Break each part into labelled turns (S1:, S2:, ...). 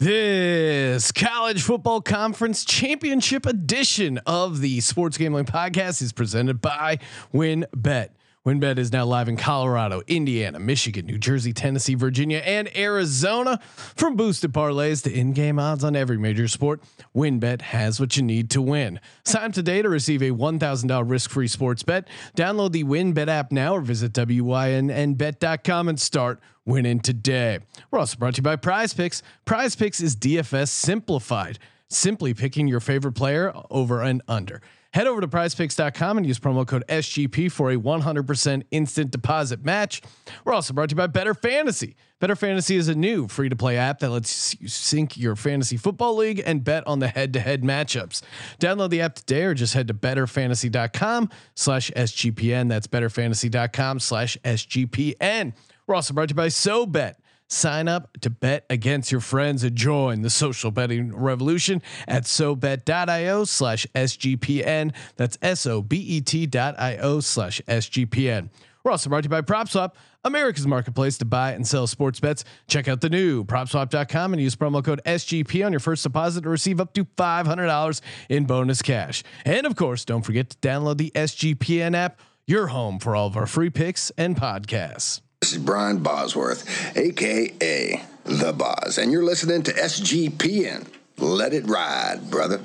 S1: This college football conference championship edition of the Sports Gambling Podcast is presented by WynnBET. WynnBET is now live in Colorado, Indiana, Michigan, New Jersey, Tennessee, Virginia, and Arizona. From boosted parlays to in-game odds on every major sport, WynnBET has what you need to win. Sign up today to receive a $1,000 risk-free sports bet. Download the WynnBET app now or visit wynnbet.com and start winning today. We're also brought to you by Prize Picks. Prize Picks is DFS simplified. Simply picking your favorite player over and under. Head over to prizepicks.com and use promo code SGP for a 100% instant deposit match. We're also brought to you by BettorFantasy. Better Fantasy is a new free to play app that lets you sync your fantasy football league and bet on the head to head matchups. Download the app today or just head to bettorfantasy.com slash SGPN. That's bettorfantasy.com slash SGPN. We're also brought to you by SoBet. Sign up to bet against your friends and join the social betting revolution at sobet.io slash SGPN. That's S-O-B-E-T.io slash SGPN. We're also brought to you by PropSwap, America's marketplace to buy and sell sports bets. Check out the new PropSwap.com and use promo code SGP on your first deposit to receive up to $500 in bonus cash. And of course, don't forget to download the SGPN app, your home for all of our free picks and podcasts.
S2: This is Brian Bosworth, aka The Boz, and you're listening to SGPN. Let it ride, brother.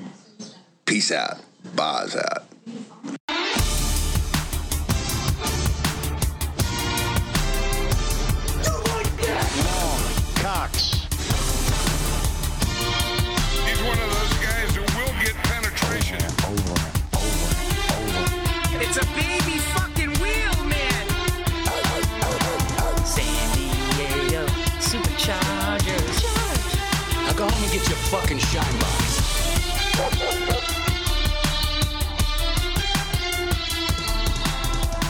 S2: Peace out. Boz out.
S3: Get
S4: your fucking shine box.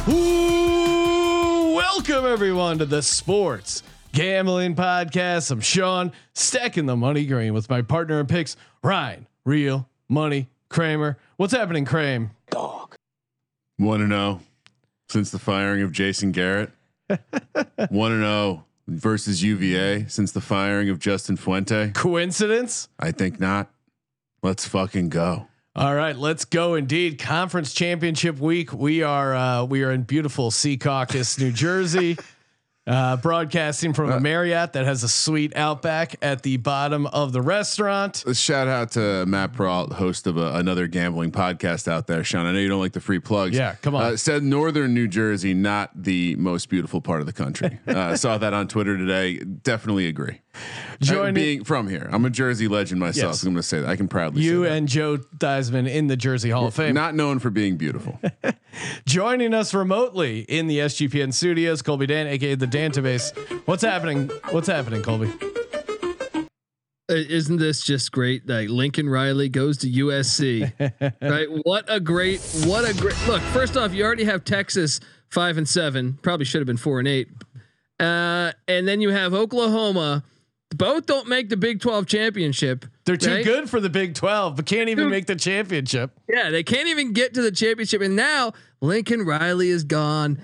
S1: Ooh, welcome everyone to the Sports Gambling Podcast. I'm Sean, stacking the money green with my partner in picks, Ryan, Real Money Kramer. What's happening, Kramer? Dog.
S5: One to oh know since the firing of Jason Garrett. One to oh know versus UVA since the firing of Justin Fuente.
S1: Coincidence?
S5: I think not. Let's fucking go.
S1: All right, let's go. Indeed, conference championship week. We are uh, we are in beautiful Secaucus, New Jersey. Uh, broadcasting from a Marriott that has a suite outback at the bottom of the restaurant.
S5: A shout out to Matt Peralt, host of a, another gambling podcast out there. Sean, I know you don't like the free plugs.
S1: Yeah, come on.
S5: Uh, said Northern New Jersey, not the most beautiful part of the country. Uh, saw that on Twitter today. Definitely agree.
S1: Joining-
S5: Uh, being from here, I'm a Jersey legend myself.
S1: Yes.
S5: So I'm going to say that. I can proudly
S1: You
S5: say that.
S1: and Joe Theismann in the Jersey Hall of Fame.
S5: Not known for being beautiful.
S1: Joining us remotely in the SGPN studios, Colby Dant, aka the Dantabase. What's happening? What's happening, Colby?
S6: Uh, Isn't this just great? Like Lincoln Riley goes to USC, right? What a great, what a great look. First off, you already have Texas five and seven, probably should have been four and eight, uh, and then you have Oklahoma. Both don't make the Big Twelve championship.
S1: They're too
S6: right?
S1: good for the Big Twelve, but can't even
S6: Dude.
S1: make the championship.
S6: Yeah, they can't even get to the championship, and now Lincoln Riley is gone.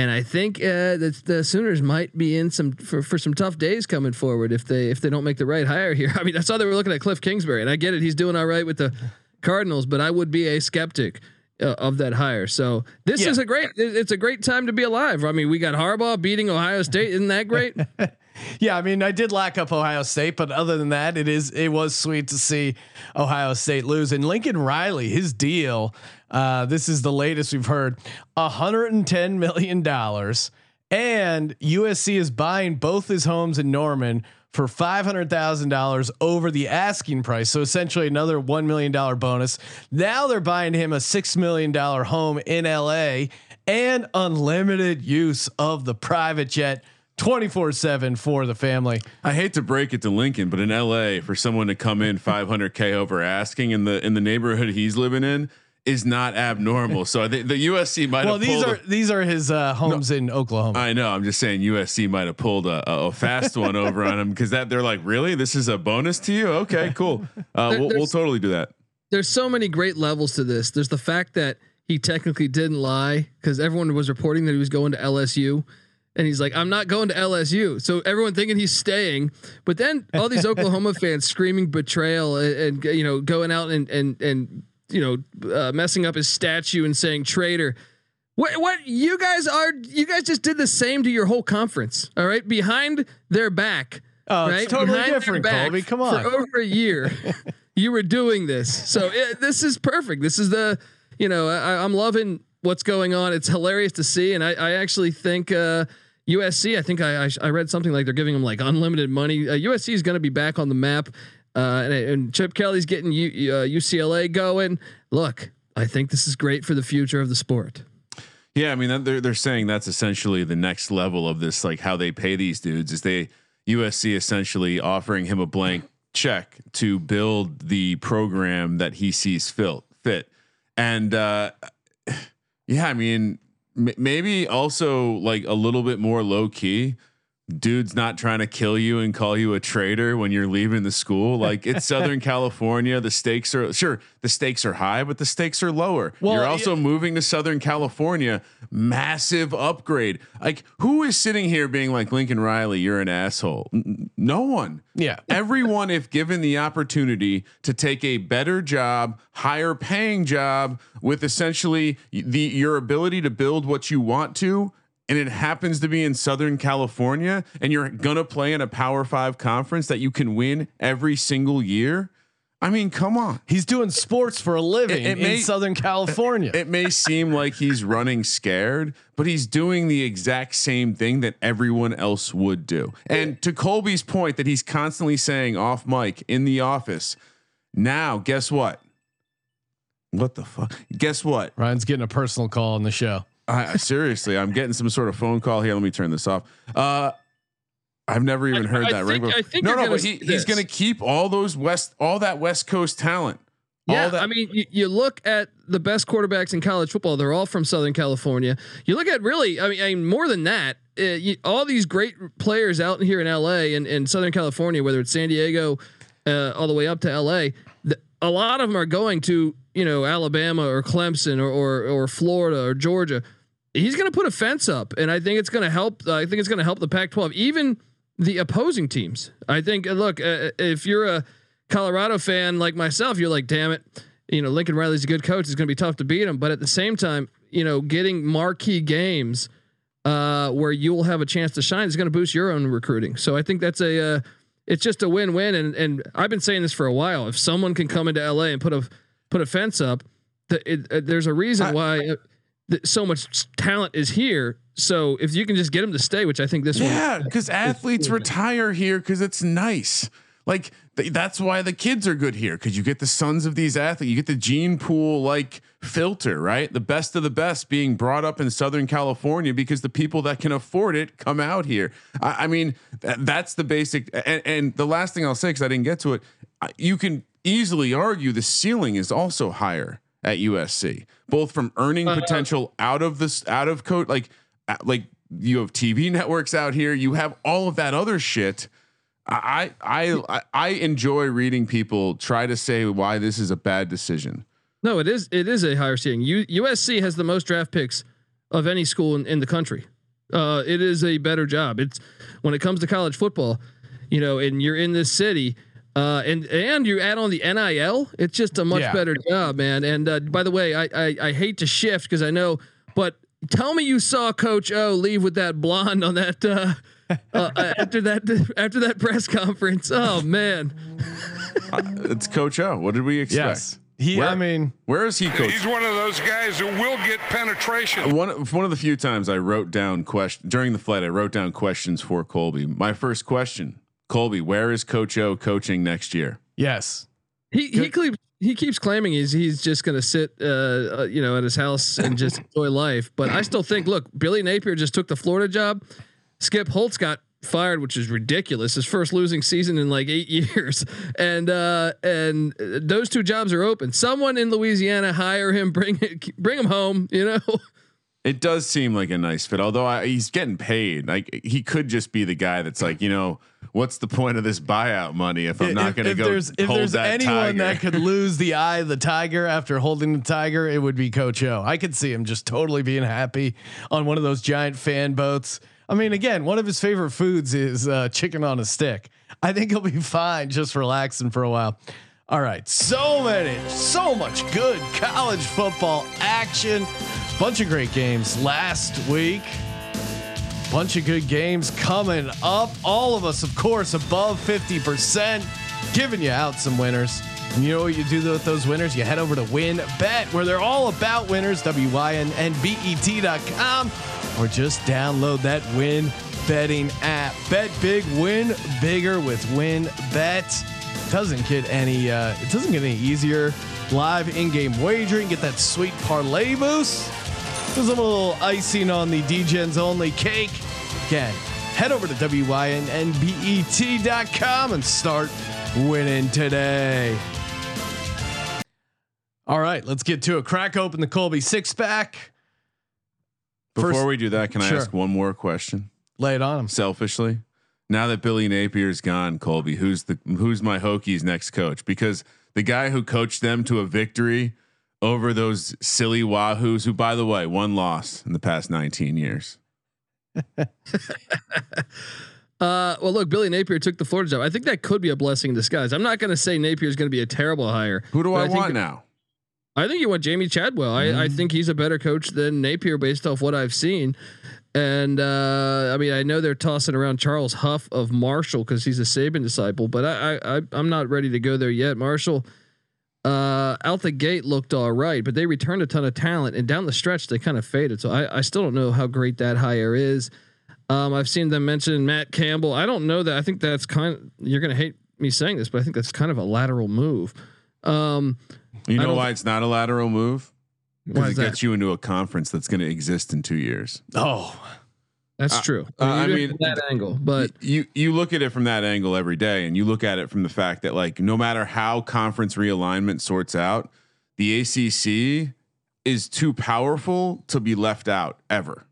S6: And I think uh, that the Sooners might be in some for, for some tough days coming forward if they if they don't make the right hire here. I mean, I saw they were looking at Cliff Kingsbury, and I get it, he's doing all right with the Cardinals, but I would be a skeptic uh, of that hire. So this
S1: Yeah.
S6: is a great it's a great time to be alive. I mean, we got Harbaugh beating Ohio State, isn't that great?
S1: Yeah, I mean, I did lack up Ohio State, but other than that, it is it was sweet to see Ohio State lose. And Lincoln Riley, his deal, uh, this is the latest we've heard, 110 million dollars, and USC is buying both his homes in Norman for five hundred thousand dollars over the asking price. So essentially, another one million dollar bonus. Now they're buying him a six million dollar home in LA and unlimited use of the private jet. 24 7 for the family.
S5: I hate to break it to Lincoln, but in LA, for someone to come in 500k over asking in the in the neighborhood he's living in is not abnormal. So I think the USC might
S1: Well,
S5: have
S1: these
S5: pulled
S1: are these are his uh, homes in Oklahoma.
S5: I know. I'm just saying USC might have pulled a, a a fast one over on him because that they're like, really, this is a bonus to you? Okay, cool. Uh, we'll, we'll totally do that.
S6: there's so many great levels to this. There's the fact that he technically didn't lie because everyone was reporting that he was going to LSU. And he's like, I'm not going to LSU. So everyone thinking he's staying, but then all these Oklahoma fans screaming betrayal and, and you know going out and and and you know uh, messing up his statue and saying traitor. What what you guys are? You guys just did the same to your whole conference. All right, behind their back.
S1: Oh, it's totally
S6: Behind
S1: different, Colby. Come on.
S6: For over a year, you were doing this. So it, this is perfect. This is the, you know, I, I'm loving what's going on. It's hilarious to see, and I, I actually think uh, USC. I think I, I I read something like they're giving them like unlimited money. Uh, USC is going to be back on the map, uh, and, and Chip Kelly's getting U, uh, UCLA going. Look, I think this is great for the future of the sport.
S5: Yeah, I mean they're they're saying that's essentially the next level of this, like how they pay these dudes is they USC essentially offering him a blank check to build the program that he sees fit fit, and uh, yeah, I mean maybe also like a little bit more low key. Dude's not trying to kill you and call you a traitor when you're leaving the school. Like it's Southern California. The stakes are sure the stakes are high, but the stakes are lower.
S1: Well,
S5: you're also
S1: yeah.
S5: moving to Southern California, massive upgrade. Like who is sitting here being like Lincoln Riley, you're an asshole? N- No one.
S1: Yeah.
S5: Everyone, if given the opportunity to take a better job, higher paying job with essentially the your ability to build what you want to, and it happens to be in Southern California, and you're gonna play in a Power Five conference that you can win every single year. I mean, come on.
S1: He's doing sports for a living
S5: It- it may-
S1: in Southern California.
S5: It may seem like he's running scared, but he's doing the exact same thing that everyone else would do. And to Colby's point that he's constantly saying off mic in the office, now guess what? What the fuck? Guess what?
S1: Ryan's getting a personal call on the show.
S5: I, seriously, I'm getting some sort of phone call here. Let me turn this off. Uh, I've never even heard
S6: I
S5: that ring.
S6: think-. I think
S5: no, no,
S6: gonna
S5: but he, he's going to keep all those west, all that West Coast talent.
S6: Yeah,
S5: all that,
S6: I mean, you, you look at the best quarterbacks in college football; they're all from Southern California. You look at really, I mean, I mean more than that, uh, you, all these great players out here in LA and, and Southern California, whether it's San Diego, uh, all the way up to LA, the, a lot of them are going to you know Alabama or Clemson or or, or Florida or Georgia. He's going to put a fence up, and I think it's going to help. I think it's going to help the Pac-12, even the opposing teams. I think. uh, Look, uh, if you're a Colorado fan like myself, you're like, damn it, you know, Lincoln Riley's a good coach. It's going to be tough to beat him. But at the same time, you know, getting marquee games uh, where you will have a chance to shine is going to boost your own recruiting. So I think that's a, uh, it's just a win-win. And and I've been saying this for a while. If someone can come into LA and put a put a fence up, the, it, uh, there's a reason why so much talent is here. So if you can just get them to stay, which I think this one
S5: Yeah, because athletes retire here because it's nice. Like th- that's why the kids are good here because you get the sons of these athletes. You get the gene pool like filter, right? The best of the best being brought up in Southern California because the people that can afford it come out here. I, I mean, th- that's the basic. And, and the last thing I'll say because I didn't get to it, you can easily argue the ceiling is also higher at USC, both from earning potential out of this out of coach like uh, like you have TV networks out here, you have all of that other shit. I I I, I enjoy reading people try to say why this is a bad decision.
S6: No, it is. It is a higher seeding. U, USC has the most draft picks of any school in, in the country. Uh, it is a better job. It's when it comes to college football, you know, and you're in this city, uh, and and you add on the NIL. It's just a much
S1: Yeah.
S6: better job, man. And uh, by the way, I I, I hate to shift because I know, but tell me you saw Coach O leave with that blonde on that. Uh, uh, after that, after that press conference, oh man,
S5: It's Coach O. What did we expect?
S1: Yes. He,
S5: Where-
S1: I mean,
S5: Where is he, Coach?
S3: He's one of those guys who will get penetration.
S5: One one of the few times I wrote down question during the flight. I wrote down questions for Colby. My first question, Colby, where is Coach O coaching next year?
S1: yes.
S6: He he keeps he keeps claiming he's he's just going to sit uh, uh you know at his house and just enjoy life. But I still think look, Billy Napier just took the Florida job. Skip Holtz got fired, which is ridiculous. His first losing season in like eight years, and uh and uh, those two jobs are open. Someone in Louisiana hire him, bring it, bring him home. You know,
S5: It does seem like a nice fit, although I, he's getting paid. Like he could just be the guy that's like, you know, what's the point of this buyout money if I'm not going to go
S1: There's, if there's
S5: that
S1: anyone
S5: tiger?
S1: that could lose the eye of the tiger after holding the tiger, it would be Coach O. I could see him just totally being happy on one of those giant fan boats. I mean, again, one of his favorite foods is uh, chicken on a stick. I think he'll be fine just relaxing for a while. All right, so many, so much good college football action. Bunch of great games last week. Bunch of good games coming up. All of us, of course, above 50%, giving you out some winners. And you know what you do with those winners? You head over to Win Bet, where they're all about winners, WYNNBET.com, or just download that Win Betting app. Bet big, win bigger with WynnBET. Doesn't get any, uh, it doesn't get any easier. Live in-game wagering, get that sweet parlay boost. There's a little icing on the DGens only cake. Again, head over to WYNNBET.com and start winning today. All right, let's get to it. Crack open the Colby six pack.
S5: Before
S1: First-
S5: we do that, can I ask one more question?
S1: Lay it on him.
S5: Selfishly, now that Billy Napier's gone, Colby, who's the who's my Hokies next coach? Because the guy who coached them to a victory over those silly Wahoos, who by the way, one loss in the past 19 years.
S6: Uh, well, look, Billy Napier took the Florida job. I think that could be a blessing in disguise. I'm not going to say Napier is going to be a terrible hire.
S5: Who do
S6: but
S5: I,
S6: think-
S5: want now?
S6: I think you want Jamey Chadwell. I, I think he's a better coach than Napier based off what I've seen. And uh, I mean, I know they're tossing around Charles Huff of Marshall because he's a Saban disciple, but I, I, I I'm not ready to go there yet. Marshall uh, out the gate looked all right, but they returned a ton of talent, and down the stretch they kind of faded. So I, I still don't know how great that hire is. Um, I've seen them mention Matt Campbell. I don't know that. I think that's kind. of You're gonna hate me saying this, but I think that's kind of a lateral move. Um,
S5: You
S6: I
S5: know
S6: don't
S5: why it's not a lateral move?
S6: Why
S5: Because it
S6: that?
S5: gets you into a conference that's going to exist in two years.
S1: Oh,
S6: That's
S5: Uh,
S6: true.
S5: uh, I mean,
S6: that angle, but
S5: you you look at it from that angle every day, and you look at it from the fact that like no matter how conference realignment sorts out, the ACC is too powerful to be left out ever.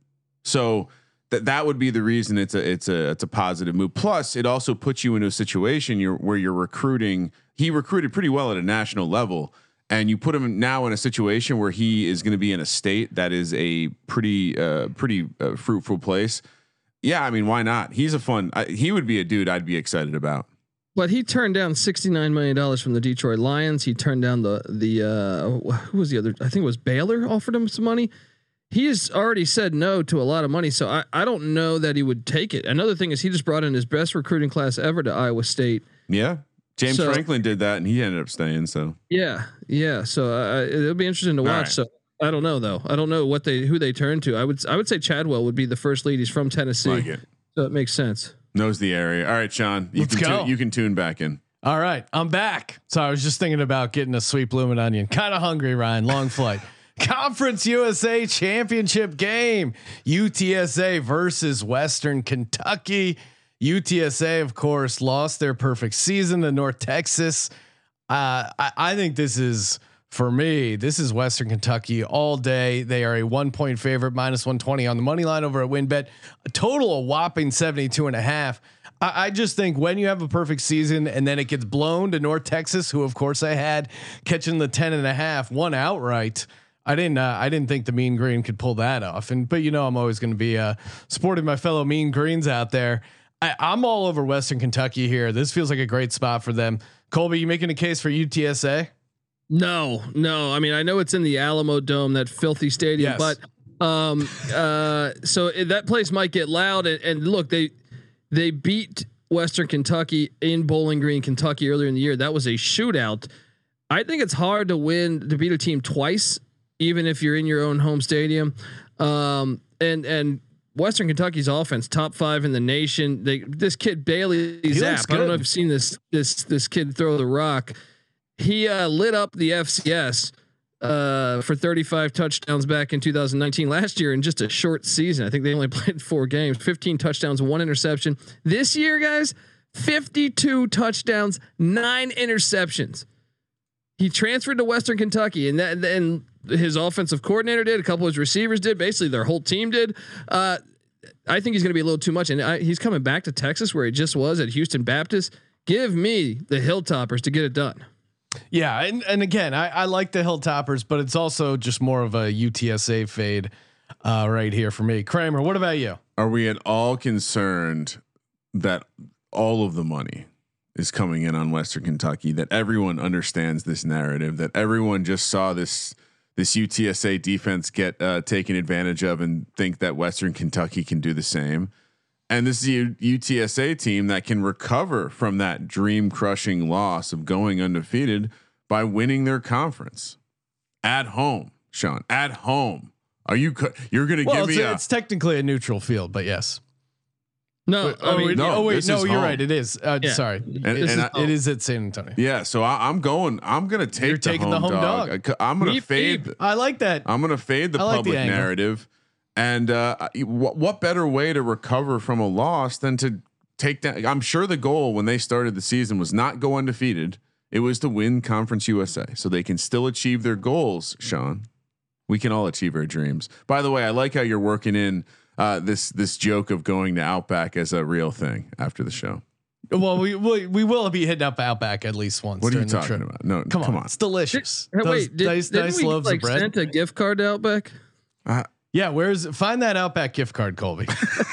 S5: So that that would be the reason it's a it's a it's a positive move. Plus, it also puts you into a situation you're, where you're recruiting. He recruited pretty well at a national level, and you put him now in a situation where he is going to be in a state that is a pretty uh, pretty uh, fruitful place. Yeah, I mean, why not? He's a fun. I, he would be a dude I'd be excited about.
S6: but he turned down sixty nine million dollars from the Detroit Lions. He turned down the the uh, who was the other? I think it was Baylor offered him some money. He has already said no to a lot of money, so I, I don't know that he would take it. Another thing is he just brought in his best recruiting class ever to Iowa State.
S5: Yeah, James
S6: So-
S5: Franklin did that, and he ended up staying. So
S6: Yeah, yeah. So uh, it'll be interesting to watch.
S5: right.
S6: So I don't know though. I don't know what they who they turn to. I would I would say Chadwell would be the first lead. He's from Tennessee,
S5: like it.
S6: so it makes sense.
S5: Knows the area. All right, Sean, you
S1: Let's
S5: can
S1: go.
S5: tu- you can tune back in.
S1: all right. I'm back. So I was just thinking about getting a sweet blooming onion. Kind of hungry, Ryan. Long flight. Conference USA championship game. UTSA versus Western Kentucky. UTSA, of course, lost their perfect season to North Texas. Uh, I, I think this is for me. This is Western Kentucky all day. They are a one point favorite, minus 120 on the money line over at WynnBET. A total of whopping 72 and a half. I, I just think when you have a perfect season and then it gets blown to North Texas, who of course I had catching the 10 and a half, one outright. I didn't. Uh, I didn't think the Mean Green could pull that off. And but you know, I'm always going to be uh, supporting my fellow Mean Greens out there. I, I'm all over Western Kentucky here. This feels like a great spot for them. Colby, you making a case for UTSA?
S6: No, no. I mean, I know it's in the Alamodome, that filthy stadium,
S1: Yes.
S6: but um, uh, so that place might get loud. And, and look, they they beat Western Kentucky in Bowling Green, Kentucky earlier in the year. That was a shootout. I think it's hard to win to beat a team twice, even if you're in your own home stadium. Um, and and Western Kentucky's offense, top five in the nation. They this kid Bailey Zappe. I don't know if you've seen this this this kid throw the rock. He uh, lit up the FCS uh, for 35 touchdowns back in 2019. Last year, in just a short season, I think they only played four games, 15 touchdowns, one interception. This year, guys, 52 touchdowns, nine interceptions. He transferred to Western Kentucky, and that and his offensive coordinator did. A couple of his receivers did. Basically, their whole team did. Uh, I think he's going to be a little too much, and I, he's coming back to Texas where he just was at Houston Baptist. Give me the Hilltoppers to get it done.
S1: Yeah, and and again, I, I like the Hilltoppers, but it's also just more of a UTSA fade. uh, right here for me. Kramer, what about you?
S5: Are we at all concerned that all of the money is coming in on Western Kentucky? That everyone understands this narrative. That everyone just saw this this UTSA defense get uh, taken advantage of and think that Western Kentucky can do the same. And this is a UTSA team that can recover from that dream crushing loss of going undefeated by winning their conference at home. Sean, at home. Are you? You're going to
S1: Well,
S5: give me a,
S1: it's technically a neutral field, but yes.
S6: No,
S1: oh,
S6: I mean,
S1: wait,
S5: no,
S1: oh wait, no, you're
S5: home.
S1: right. It is. Uh,
S6: Yeah.
S1: Sorry,
S5: And-
S1: This
S5: and
S1: is-
S5: I-
S1: it is at San Antonio.
S5: Yeah, so I, I'm going. I'm gonna take
S1: You're
S5: the
S1: taking
S5: home
S1: the home
S5: dog.
S1: dog.
S5: I c- I'm gonna
S6: Beep,
S5: fade.
S6: beep.
S1: I like that.
S5: I'm gonna fade the
S1: I like the
S5: public
S1: angle.
S5: narrative. And uh, I- what what better way to recover from a loss than to take down? I'm sure the goal when they started the season was not go undefeated. It was to win Conference USA, so they can still achieve their goals. Sean, we can all achieve our dreams. By the way, I like how you're working in uh, this this joke of going to Outback as a real thing after the show.
S1: Well, we, we we will be hitting up Outback at least once.
S5: What are you
S1: during the
S5: talking
S1: trip.
S5: about? No,
S1: Come,
S5: come
S1: on.
S5: on.
S1: it's delicious.
S6: Hey,
S1: Those
S6: wait, did,
S1: nice,
S6: didn't
S1: nice
S6: we
S1: loaves
S6: like
S1: of bread.
S6: sent a gift card to Outback?
S1: Yeah, where's find that Outback gift card, Colby?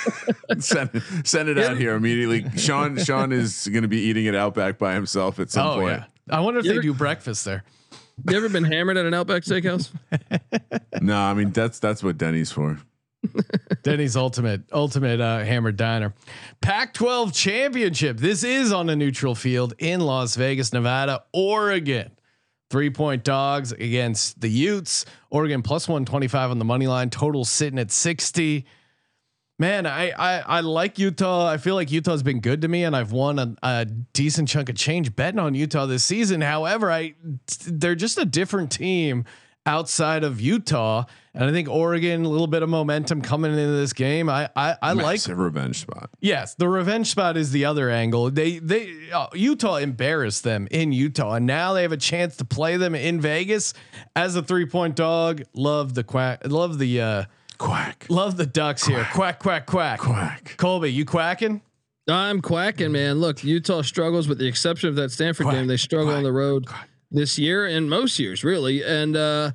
S5: send send it out here immediately. Sean Sean is going to be eating it Outback by himself at some
S1: oh
S5: point.
S1: yeah, I wonder if
S6: You
S1: they
S6: ever-
S1: do breakfast there.
S6: You ever been hammered at an Outback Steakhouse?
S5: No, I mean that's that's what Denny's for.
S1: Denny's ultimate ultimate uh, hammer diner. Pac-12 championship. This is on a neutral field in Las Vegas, Nevada, Oregon. Three point dogs against the Utes. Oregon plus 125 on the money line. Total sitting at 60. Man, I, I I like Utah. I feel like Utah's been good to me, and I've won a, a decent chunk of change betting on Utah this season. However, I they're just a different team outside of Utah, and I think Oregon a little bit of momentum coming into this game. I I, I like
S5: Massive revenge spot.
S1: Yes, the revenge spot is the other angle. They they uh, Utah embarrassed them in Utah, and now they have a chance to play them in Vegas as a three point dog. Love the quack. Love the uh,
S5: Quack
S1: love the Ducks here. Quack quack quack.
S5: quack.
S1: Colby, you quacking?
S6: I'm quacking, man. Look, Utah struggles with the exception of that Stanford
S1: Quack,
S6: game. They struggle
S1: quack,
S6: on the road this year and most years, really. And uh,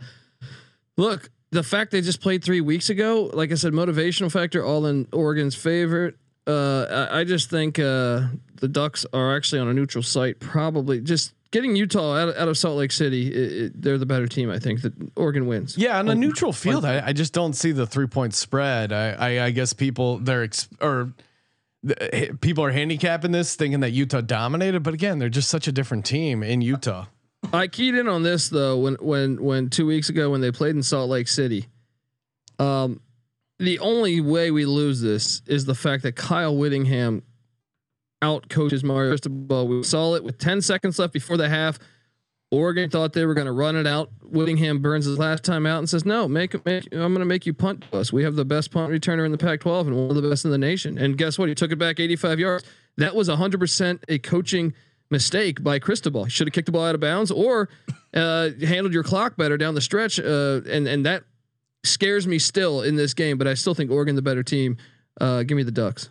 S6: look, the fact they just played three weeks ago, like I said, motivational factor all in Oregon's favor. Uh, I, I just think uh, the Ducks are actually on a neutral site. Probably just getting Utah out, out of Salt Lake City. It, it, they're the better team. I think that Oregon wins.
S1: Yeah, on a neutral field, I, I just don't see the three point spread. I, I, I guess people they're ex- or the, people are handicapping this, thinking that Utah dominated. But again, they're just such a different team in Utah.
S6: I keyed in on this though when when when two weeks ago when they played in Salt Lake City. Um, the only way we lose this is the fact that Kyle Whittingham out coaches Mario Cristobal. We saw it with 10 seconds left before the half. Oregon thought they were going to run it out. Whittingham burns his last time out and says, "No, make, make I'm going to make you punt to us. We have the best punt returner in the Pac-12 and one of the best in the nation." And guess what? He took it back 85 yards. That was 100% a coaching mistake by Cristobal. He should have kicked the ball out of bounds or uh, handled your clock better down the stretch. Uh, and and that scares me still in this game. But I still think Oregon the better team. Uh, give me the Ducks.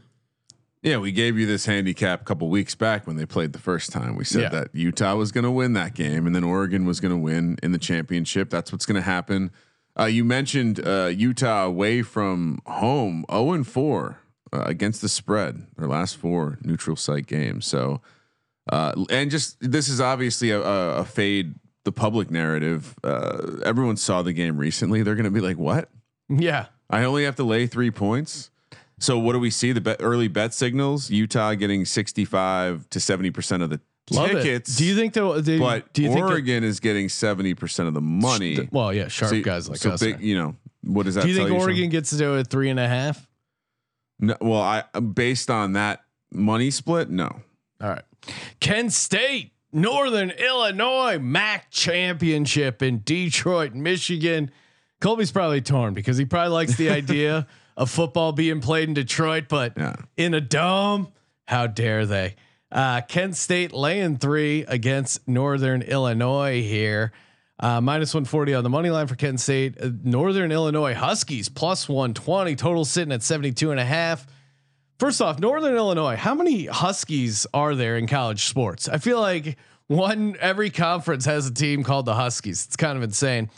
S5: Yeah, we gave you this handicap a couple weeks back when they played the first time. We said
S1: Yeah.
S5: that Utah was going to win that game, and then Oregon was going to win in the championship. That's what's going to happen. Uh, you mentioned uh, Utah away from home, zero and four uh, against the spread. Their last four neutral site games. So, uh, and just this is obviously a, a, a fade. The public narrative. Uh, everyone saw the game recently. They're going to be like, "What?
S1: Yeah,
S5: I only have to lay three points. So what do we see? The bet, early bet signals: Utah getting sixty-five to seventy percent of the
S1: love
S5: tickets.
S1: it. Do you think though? Do,
S5: But
S1: do you think? that-
S5: Oregon is getting seventy percent of the money.
S1: well, yeah, sharp
S5: So-
S1: guys like
S5: so
S1: us.
S5: big, you know, what does that?
S1: Do you think
S5: Sean?
S1: Oregon gets to do it three and a half?
S5: No, well, I based on that money split, no.
S1: All right. Kent State, Northern Illinois MAC championship in Detroit, Michigan. Colby's probably torn because he probably likes the idea of football being played in Detroit, but
S5: Yeah.
S1: in a dome, how dare they? Uh, Kent State laying three against Northern Illinois here. Uh, minus 140 on the money line for Kent State. Uh, Northern Illinois Huskies plus 120. Total sitting at 72 and a half. First off, Northern Illinois, how many Huskies are there in college sports? I feel like one every conference has a team called the Huskies. It's kind of insane.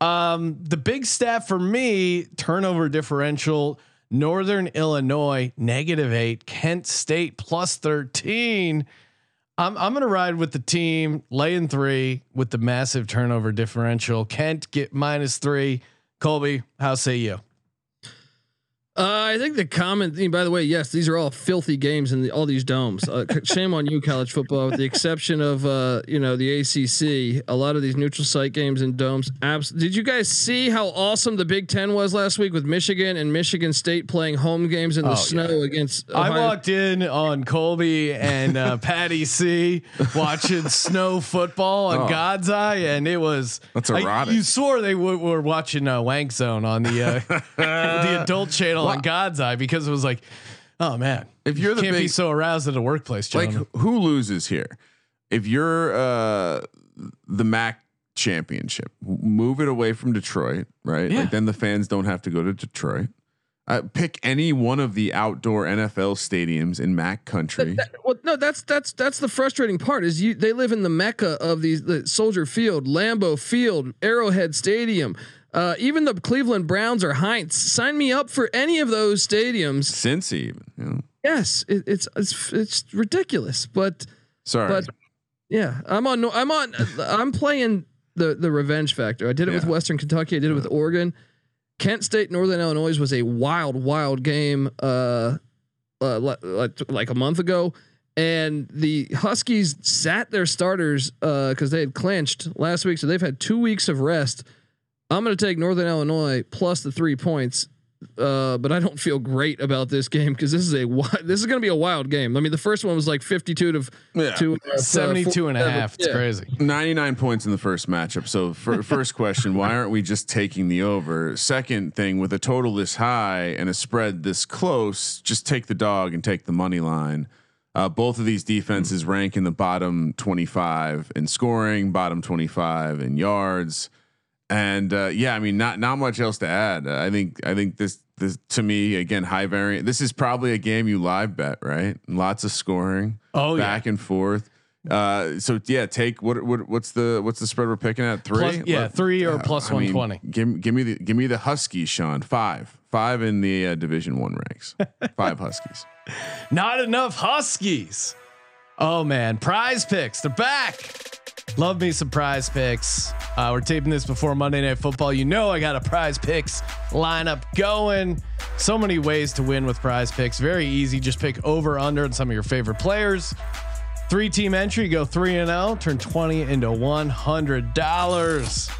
S1: Um, the big stat for me: turnover differential. Northern Illinois negative eight, Kent State plus thirteen. I'm I'm gonna ride with the team laying three with the massive turnover differential. Kent get minus three. Colby, how say you?
S6: Uh, I think the common theme, by the way, yes, these are all filthy games in the, all these domes. Uh, shame on you, college football, with the exception of uh, you know the ACC. A lot of these neutral site games and domes. Abs- Did you guys see how awesome the Big Ten was last week with Michigan and Michigan State playing home games in the
S1: Oh,
S6: snow against?
S1: I walked in on Colby and uh, Patty C watching snow football on
S5: Oh.
S1: God's Eye, and it was
S5: That's
S1: I-
S5: erotic.
S1: you swore they w- were watching uh, Wank Zone on the uh, the adult channel on God's Eye because it was like, oh man,
S5: If you're the
S1: can't be so aroused at a workplace,
S5: like who loses here? If you're uh, the MAC championship, move it away from Detroit, right?
S1: Yeah.
S5: Like then the fans don't have to go to Detroit. Uh, pick any one of the outdoor NFL stadiums in MAC country.
S6: That- well, no, that's that's that's the frustrating part. Is you they live in the mecca of these the Soldier Field, Lambeau Field, Arrowhead Stadium, uh, even the Cleveland Browns or Heinz. Sign me up for any of those stadiums.
S5: Cincy, even. Know?
S6: Yes, it, it's it's it's ridiculous, but
S5: Sorry.
S6: but yeah, I'm on. I'm on. I'm playing the the revenge factor. I did it with Western Kentucky. I did it with Oregon. Kent State, Northern Illinois was a wild, wild game. Uh, uh like, like like a month ago, and the Huskies sat their starters uh because they had clinched last week, so they've had two weeks of rest. I'm going to take Northern Illinois plus the three points. Uh, but I don't feel great about this game because this is a this is going to be a wild game. I mean, the first one was like 52 to
S5: Yeah.
S6: to uh,
S1: 72 and a half. It's
S6: Yeah.
S1: crazy.
S5: 99 points in the first matchup. So, for, first question, why aren't we just taking the over? Second thing, with a total this high and a spread this close, just take the dog and take the money line. Uh, both of these defenses rank in the bottom 25 in scoring, bottom 25 in yards. And uh, yeah, I mean, not not much else to add. Uh, I think I think this this to me again high variant. This is probably a game you live bet, right? Lots of scoring.
S1: Oh, yeah.
S5: back and forth. Uh, so yeah, take what what what's the what's the spread we're picking at three?
S1: Plus- yeah,
S5: Let-
S1: three or plus
S5: mean,
S1: 120.
S5: Give give me the give me the Huskies, Sean. Five five in the uh, Division One ranks. Five Huskies.
S1: Not enough Huskies. Oh man, prize picks. They're back. Love me some prize picks. Uh, we're taping this before Monday Night Football. You know, I got a prize picks lineup going. So many ways to win with prize picks. Very easy. Just pick over, under, and some of your favorite players. Three team entry, go 3 and 0, turn 20 into $100.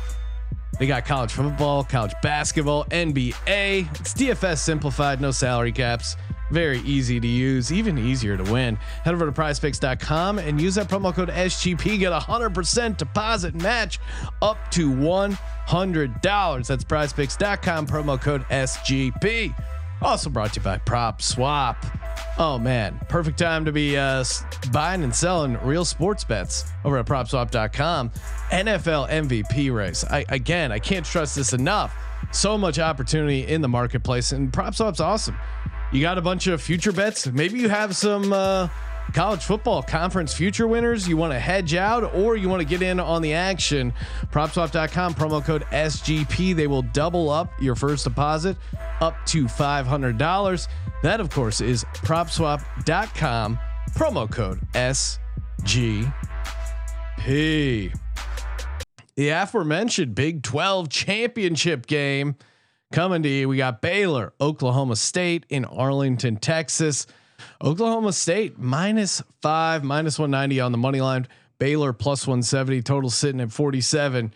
S1: They got college football, college basketball, NBA. It's DFS simplified, no salary caps. Very easy to use, even easier to win. Head over to prizepicks.com and use that promo code SGP. Get a 100% deposit match up to $100. That's prizepicks.com, promo code SGP. Also brought to you by Prop Swap. Oh man, perfect time to be uh, buying and selling real sports bets over at PropSwap.com. NFL MVP race. I again, I can't trust this enough. So much opportunity in the marketplace, and PropSwap's awesome. You got a bunch of future bets. Maybe you have some uh, college football conference future winners you want to hedge out, or you want to get in on the action. PropSwap.com promo code SGP. They will double up your first deposit up to $500. That, of course, is PropSwap.com promo code SGP. The aforementioned Big 12 championship game coming to you. We got Baylor, Oklahoma State in Arlington, Texas. Oklahoma State minus five, minus 190 on the money line. Baylor plus 170, total sitting at 47.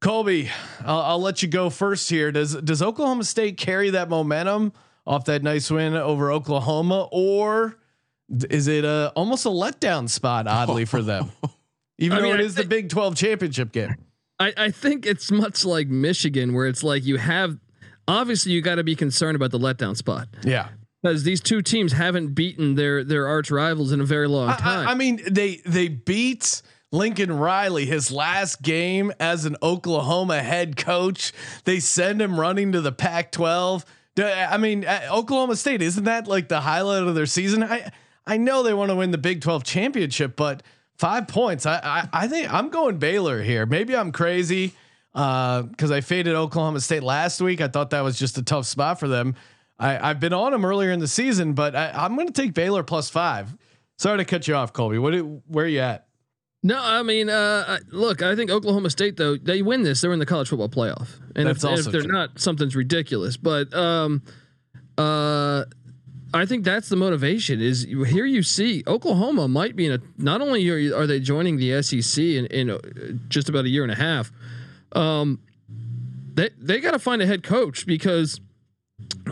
S1: Colby, I'll, I'll let you go first here. Does does Oklahoma State carry that momentum off that nice win over Oklahoma, or is it a almost a letdown spot? Oddly for them, even
S6: I
S1: though
S6: mean,
S1: it
S6: I
S1: the Big 12 championship game.
S6: I, I think it's much like Michigan, where it's like you have obviously you got to be concerned about the letdown spot
S1: Yeah,
S6: because these two teams haven't beaten their their arch rivals in a very long
S1: I,
S6: time.
S1: I, I mean, they they beat Lincoln Riley his last game as an Oklahoma head coach. They send him running to the Pac-12. I mean, uh, Oklahoma State isn't that like the highlight of their season? I I know they want to win the Big 12 championship, but Five points. I, I I think I'm going Baylor here. Maybe I'm crazy because I faded Oklahoma State last week. I thought that was just a tough spot for them. I, I've been on them earlier in the season, but I, I'm going to take Baylor plus five. Sorry to cut you off, Colby. What? do- Where are you at?
S6: No, I mean, uh, I- look, I think Oklahoma State though they win this, they're in the college football playoff, and if,
S1: also
S6: if they're
S1: true.
S6: not, something's ridiculous. But um, uh, I think that's the motivation. Is here you see Oklahoma might be in a. Not only are, are they joining the SEC in, in uh, just about a year and a half, um, they they got to find a head coach because.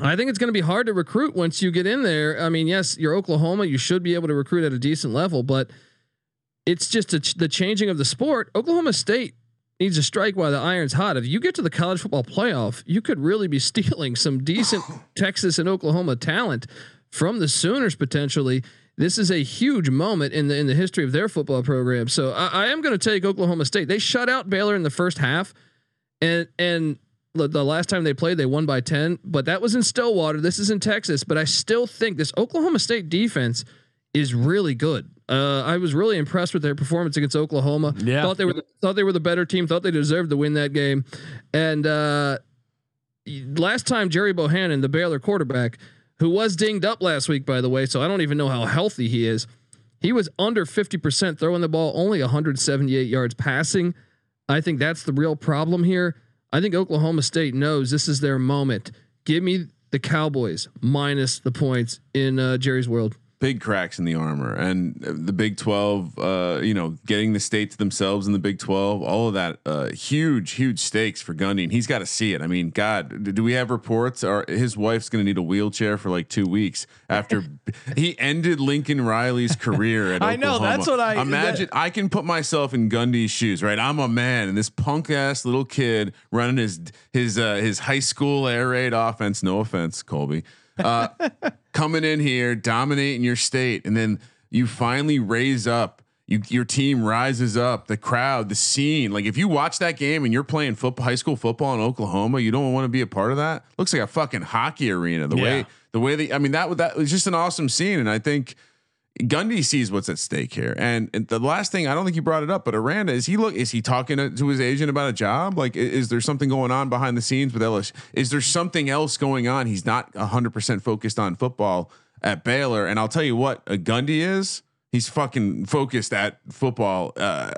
S6: I think it's going to be hard to recruit once you get in there. I mean, yes, you're Oklahoma. You should be able to recruit at a decent level, but it's just ch- the changing of the sport. Oklahoma State needs to strike while the iron's hot. If you get to the college football playoff, you could really be stealing some decent Texas and Oklahoma talent from the Sooners potentially. This is a huge moment in the in the history of their football program. So I, I am going to take Oklahoma State. They shut out Baylor in the first half, and and the, the last time they played, they won by ten. But that was in Stillwater. This is in Texas. But I still think this Oklahoma State defense is really good. Uh, I was really impressed with their performance against Oklahoma.
S1: Yeah.
S6: thought they were the, thought they were the better team. Thought they deserved to win that game. And uh, last time Gerry Bohanon, the Baylor quarterback, who was dinged up last week, by the way, so I don't even know how healthy he is. He was under fifty percent throwing the ball, only 178 yards passing. I think that's the real problem here. I think Oklahoma State knows this is their moment. Give me the Cowboys minus the points in uh, Jerry's world.
S5: Big cracks in the armor. And the Big 12 uh you know getting the states themselves in the Big 12 all of that uh huge huge stakes for Gundy and he's got to see it. I mean god do we have reports? Or his wife's going to need a wheelchair for like 2 weeks after he ended Lincoln Riley's career at
S1: I know, that's what I-
S5: imagine I can put myself in Gundy's shoes right? I'm a man and this punk ass little kid running his his uh his high school air raid offense no offense Colby uh coming in here, dominating your state, and then you finally raise up. You, your team rises up, the crowd, the scene. Like if you watch that game and you're playing football, high school football in Oklahoma, you don't want to be a part of that. Looks like a fucking hockey arena. The
S1: Yeah.
S5: way, the way they, I mean, that that was just an awesome scene, and I think Gundy sees what's at stake here. And, and the last thing, I don't think you brought it up, but Aranda is he look is he talking to, to his agent about a job? Like, i- is, there something going on behind the scenes with Ellis? Is there something else going on? He's not hundred percent focused on football at Baylor. And I'll tell you what, a Gundy is. He's fucking focused at football uh,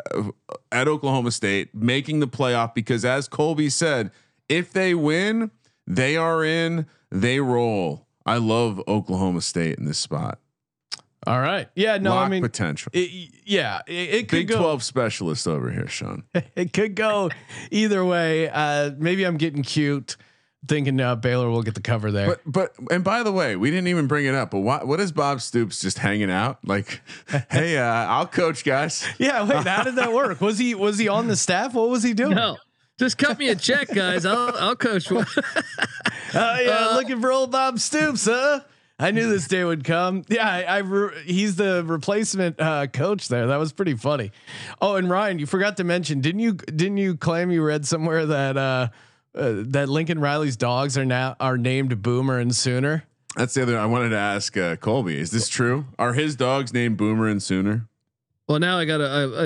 S5: at Oklahoma State, making the playoff because, as Colby said, if they win, they are in. They roll. I love Oklahoma State in this spot.
S1: All right. Yeah. No.
S5: Lock
S1: I mean,
S5: potential.
S1: it, yeah. It, it could
S5: Big
S1: go.
S5: 12 specialist over here, Sean.
S1: It could go either way. Uh, maybe I'm getting cute, thinking uh, Baylor will get the cover there.
S5: But but and by the way, we didn't even bring it up, but what what is Bob Stoops just hanging out? Like, hey, uh, I'll coach guys.
S1: yeah. Wait. How did that work? Was he was he on the staff? What was he doing?
S6: No, just cut me a check, guys. I'll I'll coach. for-
S1: Oh yeah, looking for old Bob Stoops, huh? I knew this day would come. Yeah, I, I re- he's the replacement uh, coach there. That was pretty funny. Oh, and Ryan, you forgot to mention, didn't you? Didn't you claim you read somewhere that uh, uh, that Lincoln Riley's dogs are now are named Boomer and Sooner?
S5: That's the other. I wanted to ask uh, Colby. Is this true? Are his dogs named Boomer and Sooner?
S6: Well, now I got a I,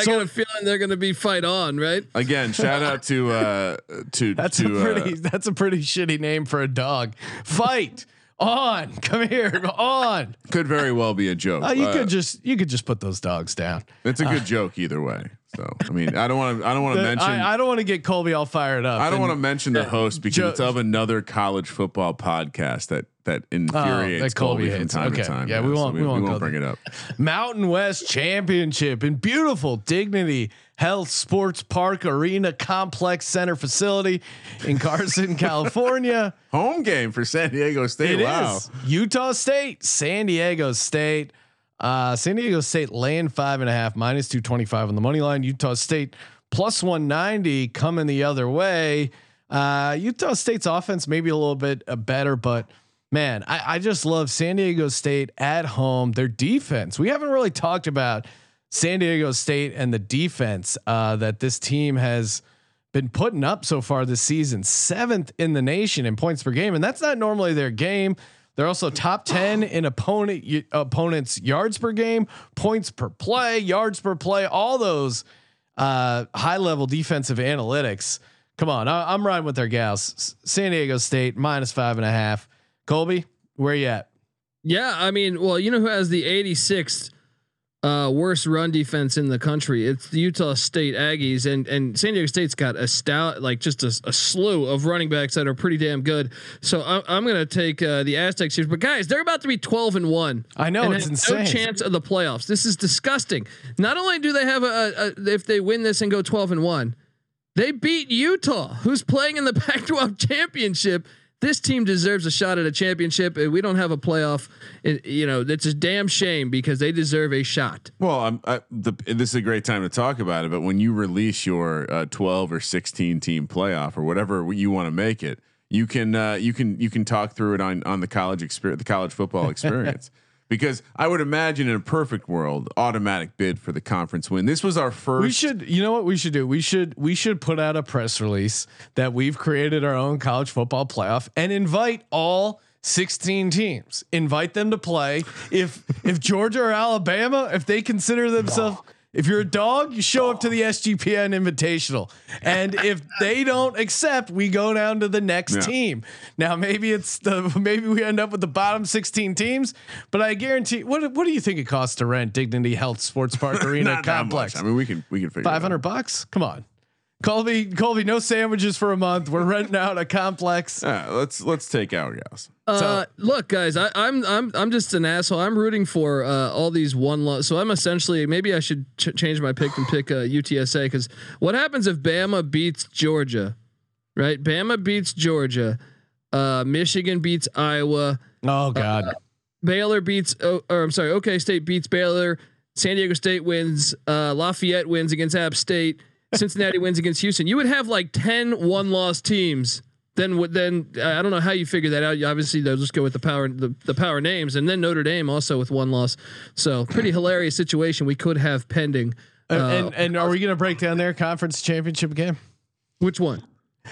S6: I got a feeling they're going to be fight on, right?
S5: Again, shout out to uh, to
S1: That's
S5: to
S1: a pretty.
S5: uh,
S1: that's a pretty shitty name for a dog. Fight on. Come here. On.
S5: could very well be a joke.
S1: Oh, you
S5: Uh,
S1: could just you could just put those dogs down.
S5: It's a good joke either way. So I mean, I don't want to. I don't want to mention.
S1: I, I don't want to get Colby all fired up.
S5: I don't want to mention the host because
S1: Jo-
S5: it's of another college football podcast that that infuriates
S1: Oh, that Colby
S5: Colby, from time
S1: Okay.
S5: to time.
S1: Yeah, we won't-
S5: so
S1: we won't go
S5: bring
S1: there.
S5: it up.
S1: Mountain West Championship in beautiful Dignity Health Sports Park Arena Complex Center facility in Carson, California.
S5: Home game for San Diego State.
S1: It is
S5: wow.
S1: Utah State, San Diego State. Uh, San Diego State laying five and a half, minus 225 on the money line. Utah State plus 190 coming the other way. Uh, Utah State's offense maybe a little bit uh, better, but man, I, I just love San Diego State at home. Their defense. We haven't really talked about San Diego State and the defense uh, that this team has been putting up so far this season, seventh in the nation in points per game, and that's not normally their game. They're also top ten in opponent y- opponents yards per game, points per play, yards per play, all those uh, high level defensive analytics. Come on, I, I'm riding with their gals. San Diego State minus five and a half. Colby, where you at?
S6: Yeah, I mean, well, you know who has the 86th uh, worst run defense in the country? It's the Utah State Aggies, and and San Diego State's got a stout, like just a, a slew of running backs that are pretty damn good. So I'm, I'm gonna take uh, the Aztecs here, but guys, they're about to be 12 and one.
S1: I know, it's insane.
S6: No chance of the playoffs. This is disgusting. Not only do they have a, a if they win this and go 12 and one, they beat Utah, who's playing in the Pac-12 championship. This team deserves a shot at a championship. and We don't have a playoff. It, you know, it's a damn shame because they deserve a shot.
S5: Well, I'm, I, the, this is a great time to talk about it. But when you release your uh, 12 or 16 team playoff or whatever you want to make it, you can uh, you can you can talk through it on on the college experience, the college football experience. Because I would imagine in a perfect world, automatic bid for the conference win. This was our first.
S1: We should, you know what we should do? We should we should put out a press release that we've created our own college football playoff and invite all 16 teams. Invite them to play. If if Georgia or Alabama, if they consider themselves if you're a dog, you show up to the SGPN Invitational, and if they don't accept, we go down to the next
S5: Yeah.
S1: team. Now, maybe it's the maybe we end up with the bottom 16 teams, but I guarantee. What what do you think it costs to rent Dignity Health Sports Park Arena complex?
S5: I mean, we can we can figure it out.
S1: Five hundred bucks? Come on, Colby. Colby, no sandwiches for a month. We're renting out a complex.
S5: Yeah, let's let's take our gals.
S6: Uh, look, guys, I, I'm I'm I'm just an asshole. I'm rooting for uh, all these one loss. So I'm essentially maybe I should ch- change my pick and pick uh, UTSA because what happens if Bama beats Georgia, right? Bama beats Georgia, uh, Michigan beats Iowa,
S1: Oh God,
S6: Baylor beats oh, or I'm sorry, OK State beats Baylor, San Diego State wins, uh, Lafayette wins against App State, Cincinnati wins against Houston. You would have like 10 one loss teams. Then would then uh, I don't know how you figure that out. You obviously they'll just go with the power the, the power names, and then Notre Dame also with one loss. So pretty hilarious situation we could have pending. Uh,
S1: and and are we gonna break down their conference championship game?
S6: which one?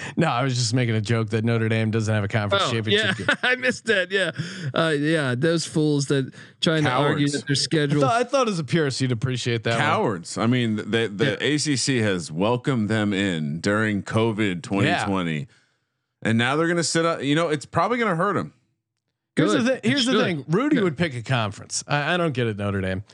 S1: No, I was just making a joke that Notre Dame doesn't have a conference
S6: Oh,
S1: championship
S6: yeah,
S1: game.
S6: I missed that. Yeah, uh, yeah, those fools that trying to argue
S5: Cowards.
S6: that their
S1: I
S6: schedule.
S1: thought, I thought as a purist you'd appreciate that. one.
S5: Cowards. I mean, the the ACC has welcomed them in during COVID 2020, and now they're going to sit up. You know, it's probably going to hurt them.
S1: Here's
S6: Good.
S1: the thing. Here's the thing. Rudy
S6: Good.
S1: would pick a conference. I, I don't get it. Notre Dame.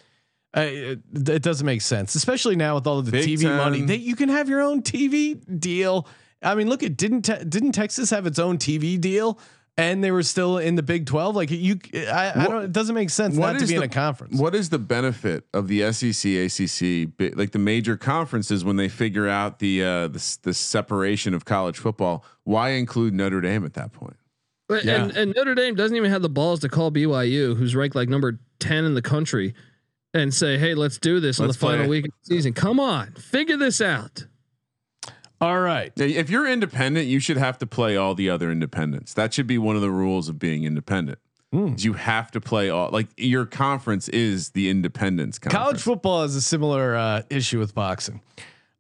S1: I, it, it doesn't make sense, especially now with all of the
S5: Big
S1: TV money. That you can have your own TV deal. I mean, look, it didn't te- didn't Texas have its own TV deal, and they were still in the Big Twelve. Like you, I, I don't. It doesn't make sense
S5: what
S1: not to
S5: is
S1: be in a conference.
S5: What is the benefit of the SEC, ACC, like the major conferences when they figure out the uh, the, the separation of college football? Why include Notre Dame at that point?
S6: But-
S1: Yeah.
S6: And, and Notre Dame doesn't even have the balls to call BYU, who's ranked like number 10 in the country, and say, hey, let's do this on
S5: Let's
S6: the final
S5: play.
S6: week of the season. Come on, figure this out.
S1: All right.
S5: If you're independent, you should have to play all the other independents. That should be one of the rules of being independent. Is You have to play all like your conference is the independence conference.
S1: College football has a similar uh, issue with boxing.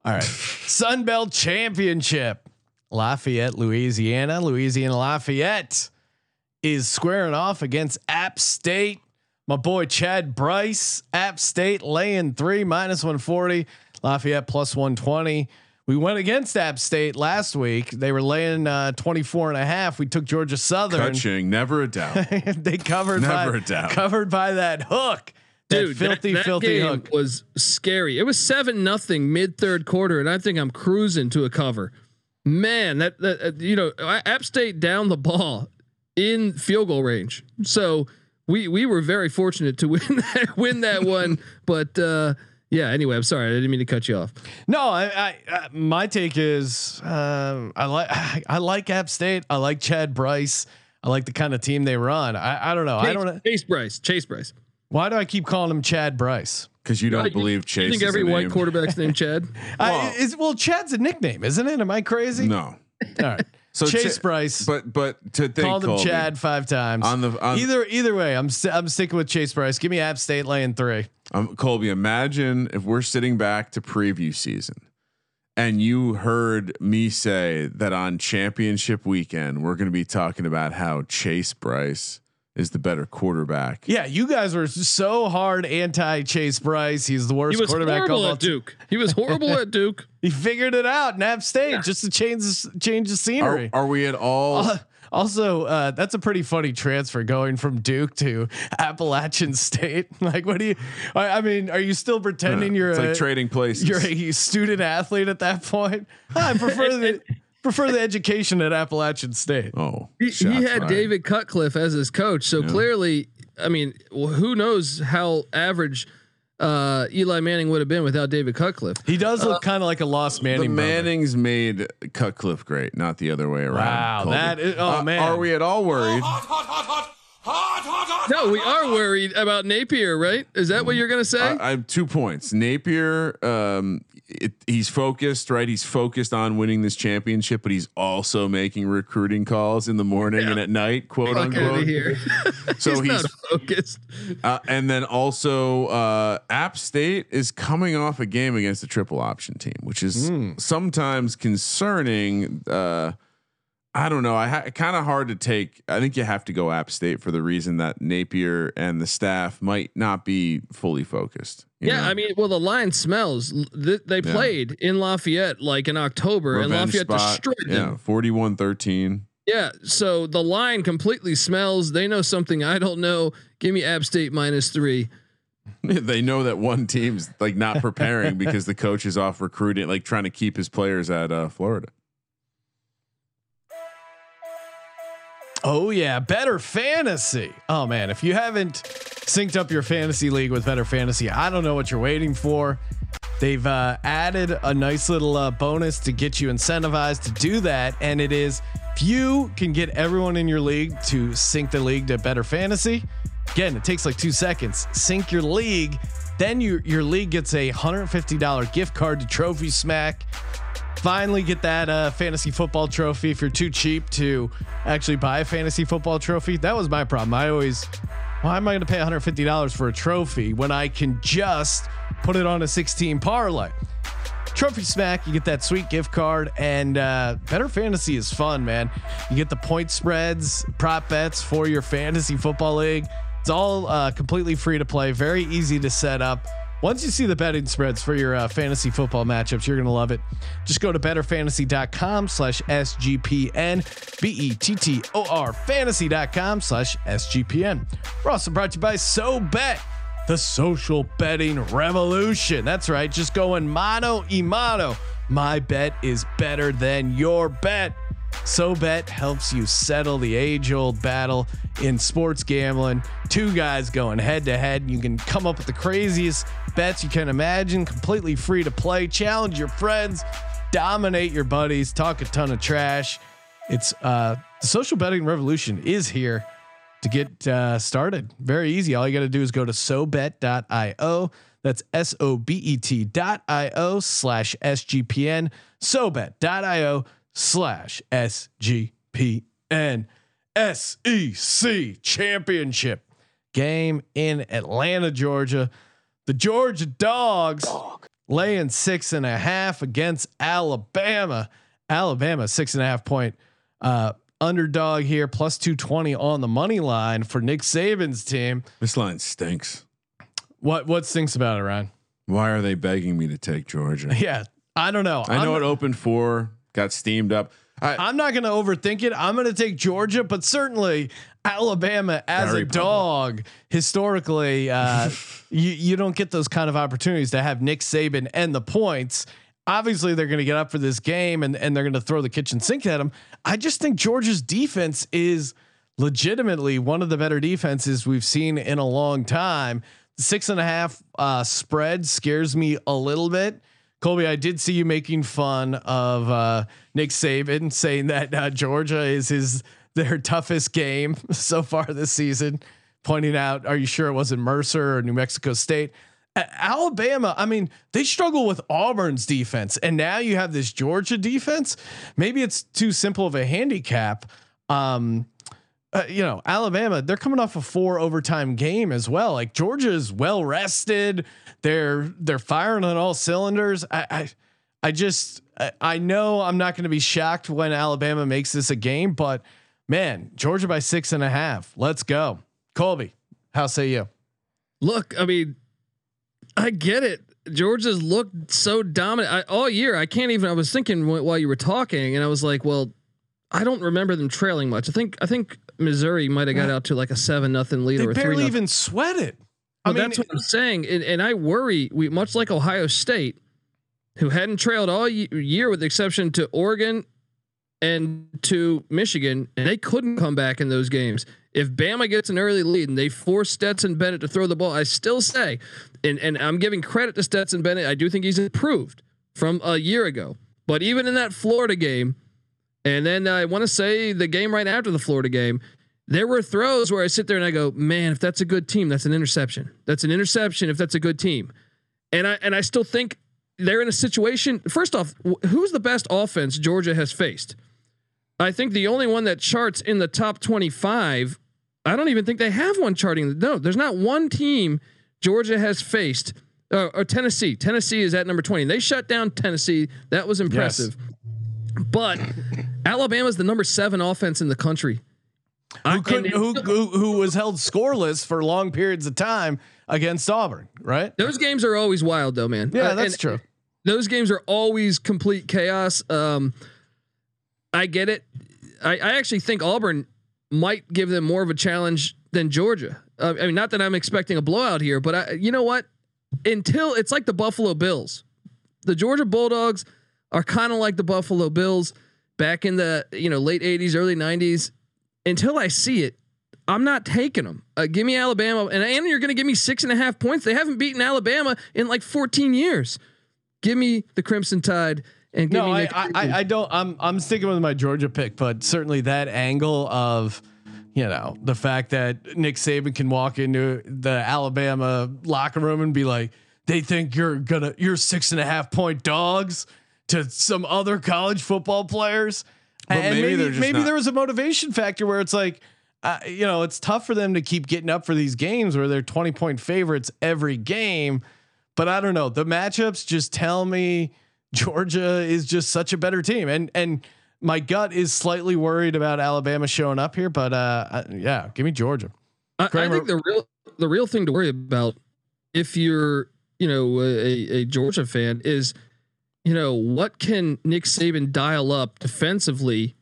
S1: All right. Sun Belt Championship. Lafayette, Louisiana. Louisiana Lafayette is squaring off against App State. My boy Chad Brice, App State laying three minus 140. Lafayette plus 120. We went against App State last week. They were laying uh, 24 and a half. We took Georgia Southern.
S5: Coaching, never a doubt.
S1: they covered
S5: Never
S1: by,
S5: a doubt.
S1: covered by that hook. That
S6: Dude, that-
S1: filthy,
S6: that,
S1: filthy
S6: game
S1: hook.
S6: was scary. It was seven nothing mid third quarter, and I think I'm cruising to a cover. Man, that that uh, you know, App State down the ball in field goal range. So we we were very fortunate to win that win that one. But uh, yeah, anyway, I'm sorry, I didn't mean to cut you off.
S1: No, I, I, uh, my take is um, I like I like App State. I like Chad Brice. I like the kind of team they run. I, I don't know. I don't know.
S6: Chase Brice. Chase Brice.
S1: Why do I keep calling him Chad Brice?
S5: Because you don't
S6: You-
S5: believe Chase.
S6: You think
S5: is
S6: every
S5: a
S6: white
S5: name.
S6: quarterback's named Chad?
S1: I, is well, Chad's a nickname, isn't it? Am I crazy?
S5: No.
S1: All right.
S5: So
S1: Chase
S5: Cha-
S1: Brice.
S5: But but to think
S1: called him
S5: Colby,
S1: Chad five times.
S5: On the- on-
S1: either either way, I'm st- I'm sticking with Chase Brice. Give me App State laying three.
S5: Um, Colby, imagine if we're sitting back to preview season and you heard me say that on championship weekend, we're going to be talking about how Chase Brice is the better quarterback.
S1: Yeah, you guys were so hard anti Chase Brice. He's the worst quarterback.
S6: He was
S1: quarterback.
S6: horrible at Duke. He was horrible at Duke.
S1: He figured it out in App State just to change the, change the
S5: Are,
S1: scenery.
S5: are we at all?
S1: Uh, also, uh, that's a pretty funny transfer going from Duke to Appalachian State. Like, what do you? I, I mean, are you still pretending you're
S5: it's
S1: a,
S5: like trading places.
S1: you're a student athlete at that point? I prefer the prefer the education at Appalachian State.
S5: oh,
S6: He, he had
S5: fired.
S6: David Cutcliffe as his coach, so clearly, I mean, well, who knows how average uh, Eli Manning would have been without David Cutcliffe?
S1: He does look kind of like a lost
S5: The
S1: Manning. brother.
S5: Mannings made Cutcliffe great, not the other way around.
S1: Wow,
S5: Colby.
S1: that is- oh,
S5: Uh,
S1: man.
S5: Are we at all worried?
S6: No, we are worried about Napier, right? Is that what you're gonna say?
S5: I, I have two points. Napier, um, it, he's focused, right? He's focused on winning this championship, but he's also making recruiting calls in the morning and at night, quote
S6: Fuck
S5: unquote. So
S6: he's,
S5: he's,
S6: focused.
S5: uh, and then also uh, App State is coming off a game against a triple option team, which is
S1: Hmm.
S5: sometimes concerning. Uh, I don't know. I ha- kind of hard to take. I think you have to go App State for the reason that Napier and the staff might not be fully focused.
S6: Yeah,
S5: know?
S6: I mean, well, the line smells. They played in Lafayette like in October, and Lafayette
S5: spot.
S6: destroyed
S5: Yeah,
S6: them.
S5: 41-13.
S6: Yeah, so the line completely smells. They know something I don't know. Give me App State minus three.
S5: they know that one team's like not preparing because the coach is off recruiting, like trying to keep his players at uh, Florida.
S1: Oh yeah, BettorFantasy. Oh man, if you haven't synced up your fantasy league with BettorFantasy, I don't know what you're waiting for. They've uh, added a nice little uh, bonus to get you incentivized to do that, and it is if you can get everyone in your league to sync the league to BettorFantasy. Again, it takes like two seconds. Sync your league, then your your league gets a hundred fifty dollar gift card to Trophy Smack finally get that uh, fantasy football trophy if you're too cheap to actually buy a fantasy football trophy. That was my problem. I always, why am I going to pay $150 for a trophy when I can just put it on a 16 parlay? Trophy Smack, you get that sweet gift card, and uh, BettorFantasy is fun, man. You get the point spreads, prop bets for your fantasy football league. It's all uh, completely free to play, very easy to set up. Once you see the betting spreads for your uh, fantasy football matchups, you're gonna love it. Just go to bettorfantasy.com slash SGPN, B-E-T-T-O-R fantasy.com slash SGPN. We're also brought to you by SoBet, the social betting revolution. That's right, just going mano y mano. My bet is better than your bet. SoBet helps you settle the age-old battle in sports gambling. Two guys going head to head. You can come up with the craziest bets you can imagine, completely free to play. Challenge your friends, dominate your buddies, talk a ton of trash. It's uh, the social betting revolution is here to get uh, started. Very easy. All you got to do is go to sobet.io. That's S O B E T dot I O slash SGPN. Sobet.io slash SGPN. SEC championship game in Atlanta, Georgia. The Georgia Dogs laying six and a half against Alabama. Alabama, six and a half point uh, underdog here, plus 220 on the money line for Nick Saban's team.
S5: This line stinks.
S1: What what stinks about it, Ryan?
S5: Why are they begging me to take Georgia?
S1: Yeah, I don't know.
S5: I know
S1: I'm,
S5: it opened four, got steamed up. I,
S1: I'm not going to overthink it. I'm going to take Georgia, but certainly Alabama as
S5: Very
S1: a dog historically, uh, you you don't get those kind of opportunities to have Nick Saban and the points. Obviously, they're going to get up for this game and and they're going to throw the kitchen sink at them. I just think Georgia's defense is legitimately one of the better defenses we've seen in a long time. Six and a half uh, spread scares me a little bit. Colby, I did see you making fun of uh, Nick Saban, saying that uh, Georgia is his their toughest game so far this season. Pointing out, are you sure it wasn't Mercer or New Mexico State? Alabama, I mean, they struggle with Auburn's defense, and now you have this Georgia defense. Maybe it's too simple of a handicap. Um, uh, you know, Alabama, they're coming off a four overtime game as well. Like Georgia is well rested. They're they're firing on all cylinders. I I, I just I, I know I'm not going to be shocked when Alabama makes this a game, but man, Georgia by six and a half. Let's go, Colby. How say you?
S6: Look, I mean, I get it. Georgia's looked so dominant I, all year. I can't even. I was thinking while you were talking, and I was like, well, I don't remember them trailing much. I think I think Missouri might have got out to like a seven nothing lead
S1: They
S6: or
S1: barely even sweat it. I mean,
S6: that's what I'm saying, and, and I worry. We much like Ohio State, who hadn't trailed all year, with the exception to Oregon and to Michigan, and they couldn't come back in those games. If Bama gets an early lead and they force Stetson Bennett to throw the ball, I still say, and and I'm giving credit to Stetson Bennett. I do think he's improved from a year ago. But even in that Florida game, and then I want to say the game right after the Florida game, there were throws where I sit there and I go, man, if that's a good team, that's an interception. That's an interception if that's a good team. And I and I still think they're in a situation. First off, who's the best offense Georgia has faced? I think the only one that charts in the top 25, I don't even think they have one charting. No, there's not one team Georgia has faced. Uh, or Tennessee. Tennessee is at number 20. They shut down Tennessee. That was impressive. But Alabama's the number seven offense in the country. I-
S1: who couldn't, who, who who was held scoreless for long periods of time against Auburn, right?
S6: Those games are always wild, though, man.
S1: Yeah,
S6: Uh,
S1: that's true.
S6: Those games are always complete chaos. Um, I get it. I, I actually think Auburn might give them more of a challenge than Georgia. Uh, I mean, not that I'm expecting a blowout here, but I, you know what? Until it's like the Buffalo Bills, the Georgia Bulldogs are kind of like the Buffalo Bills back in the you know late '80s, early '90s. Until I see it, I'm not taking them. Uh, give me Alabama, and and you're going to give me six and a half points. They haven't beaten Alabama in like 14 years. Give me the Crimson Tide and give
S1: No,
S6: me
S1: I, I, I I don't. I'm I'm sticking with my Georgia pick, but certainly that angle of, you know, the fact that Nick Saban can walk into the Alabama locker room and be like, they think you're gonna you're six and a half point dogs to some other college football players,
S5: But
S1: and
S5: maybe
S1: maybe
S5: they're
S1: maybe,
S5: not-
S1: there was a motivation factor where it's like. Uh, you know, it's tough for them to keep getting up for these games where they're 20 point favorites every game. But I don't know. The matchups just tell me Georgia is just such a better team, and and my gut is slightly worried about Alabama showing up here. But uh, yeah, give me Georgia.
S6: I, I think the real the real thing to worry about if you're you know a, a Georgia fan is you know what can Nick Saban dial up defensively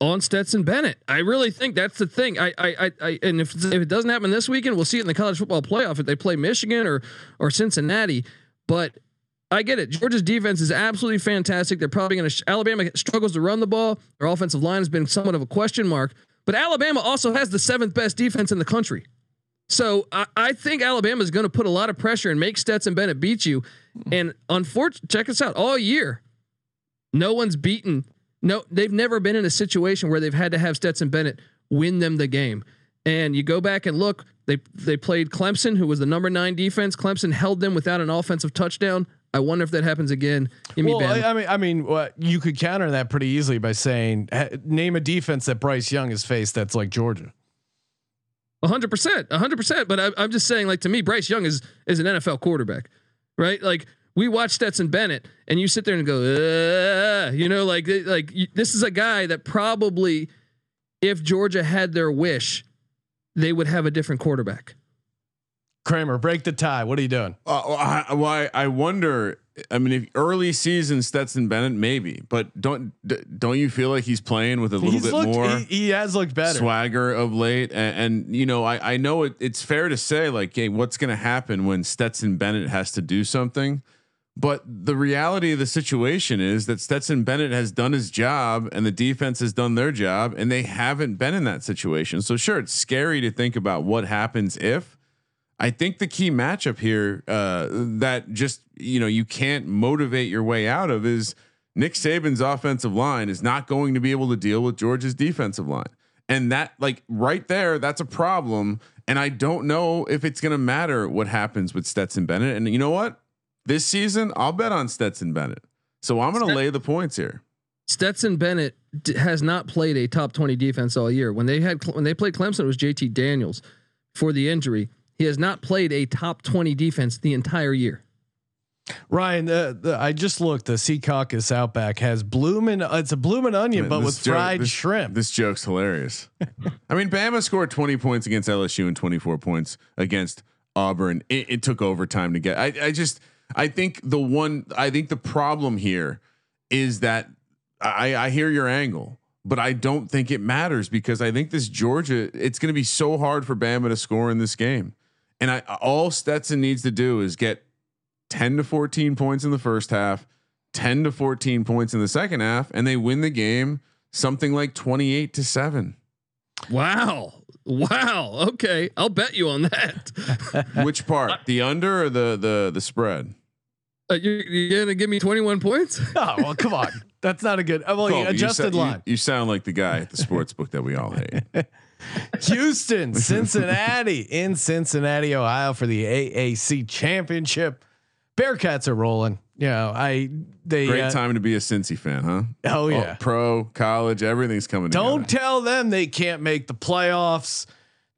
S6: on Stetson Bennett. I really think that's the thing. I I I, and if if it doesn't happen this weekend, we'll see it in the college football playoff if they play Michigan or or Cincinnati. But I get it. Georgia's defense is absolutely fantastic. They're probably going to. Sh- Alabama struggles to run the ball. Their offensive line has been somewhat of a question mark. But Alabama also has the seventh best defense in the country. So I, I think Alabama is going to put a lot of pressure and make Stetson Bennett beat you. And unfortunately, check us out. All year, no one's beaten. No, they've never been in a situation where they've had to have Stetson Bennett win them the game. And you go back and look, they they played Clemson, who was the number nine defense. Clemson held them without an offensive touchdown. I wonder if that happens again. Give
S1: Well, I, I mean, I mean, what you could counter that pretty easily by saying, name a defense that Bryce Young has faced that's like Georgia.
S6: hundred percent, hundred percent. But I, I'm just saying, like to me, Bryce Young is is an NFL quarterback, right? Like we watch Stetson Bennett, and you sit there and go, you know, like like this is a guy that probably, if Georgia had their wish, they would have a different quarterback.
S1: Kramer, break the tie. What are you doing?
S5: Uh, well, I, why I wonder. I mean, if early season Stetson Bennett, maybe, but don't don't you feel like he's playing with a little
S1: He's
S5: bit
S1: looked,
S5: more
S1: He, he has looked better.
S5: swagger of late? And, and you know, I I know it, it's fair to say like, hey, what's going to happen when Stetson Bennett has to do something? But the reality of the situation is that Stetson Bennett has done his job and the defense has done their job and they haven't been in that situation. So sure, it's scary to think about what happens if. I think the key matchup here uh, that just you know you can't motivate your way out of is Nick Saban's offensive line is not going to be able to deal with Georgia's defensive line, and that like right there, that's a problem. And I don't know if it's going to matter what happens with Stetson Bennett. And you know what? This season, I'll bet on Stetson Bennett. So I'm going to lay the points here.
S6: Stetson Bennett d- has not played a top 20 defense all year. When they had when they played Clemson, it was JT Daniels for the injury. He has not played a top 20 defense the entire year.
S1: Ryan, the, the, I just looked. The Secaucus Outback has bloomin'. Uh, it's a bloomin' onion, but with
S5: This joke-
S1: fried
S5: this-
S1: shrimp.
S5: This joke's hilarious. I mean, Bama scored 20 points against LSU and 24 points against Auburn. It, it took overtime to get. I, I just, I think the one, I think the problem here is that I, I hear your angle, but I don't think it matters because I think this Georgia, it's going to be so hard for Bama to score in this game. And I, all Stetson needs to do is get 10 to 14 points in the first half, 10 to 14 points in the second half, and they win the game something like 28 to 7.
S6: Wow. Wow. Okay. I'll bet you on that.
S5: Which part? The under or the the the spread?
S6: Uh, you're, you're going to give me 21 points?
S1: oh well, come on. That's not a good. Well,
S5: Colby, you
S1: adjusted
S5: sa- you-
S1: line.
S5: You, sound like the guy at the sports book that we all hate.
S1: Houston, Cincinnati in Cincinnati, Ohio for the AAC championship. Bearcats are rolling. You know, I they
S5: Great
S1: uh,
S5: time to be a Cincy fan, huh?
S1: Oh yeah.
S5: pro, college, everything's coming.
S1: Don't
S5: together.
S1: tell them they can't make the playoffs.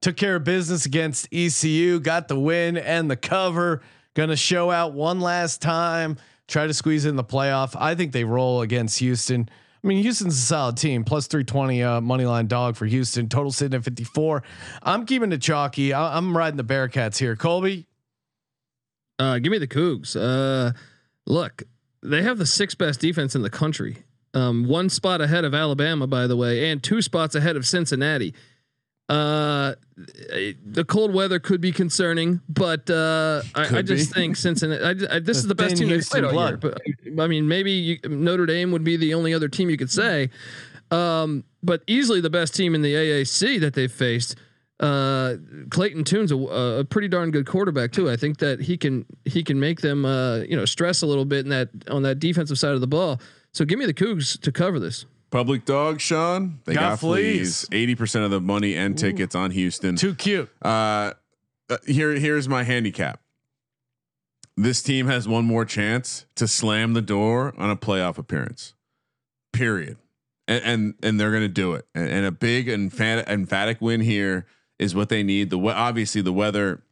S1: Took care of business against ECU, got the win and the cover. Going to show out one last time, try to squeeze in the playoff. I think they roll against Houston. I mean, Houston's a solid team, plus 320 uh, money line dog for Houston, total sitting at 54. I'm keeping it chalky. I, I'm riding the Bearcats here. Colby,
S6: Uh, give me the Cougs. Uh, look, they have the sixth best defense in the country. Um, one spot ahead of Alabama, by the way, and two spots ahead of Cincinnati. Uh, the cold weather could be concerning, but uh, I, I just
S5: be.
S6: think Cincinnati. I, I, this is the best team they've played all year. But I mean, maybe you, Notre Dame would be the only other team you could say, um, but easily the best team in the AAC that they've faced. Uh, Clayton Tune's a, a pretty darn good quarterback too. I think that he can he can make them uh, you know stress a little bit in that on that defensive side of the ball. So give me the Cougs to cover this.
S5: Public dog, Sean. They
S1: Got
S5: got,
S1: fleas.
S5: Eighty percent of the money and tickets on Houston.
S1: too cute.
S5: Uh, uh, here, here's my handicap. This team has one more chance to slam the door on a playoff appearance. Period. And and, and they're gonna do it. And, and a big emphatic, emphatic win here is what they need. The we- obviously the weather.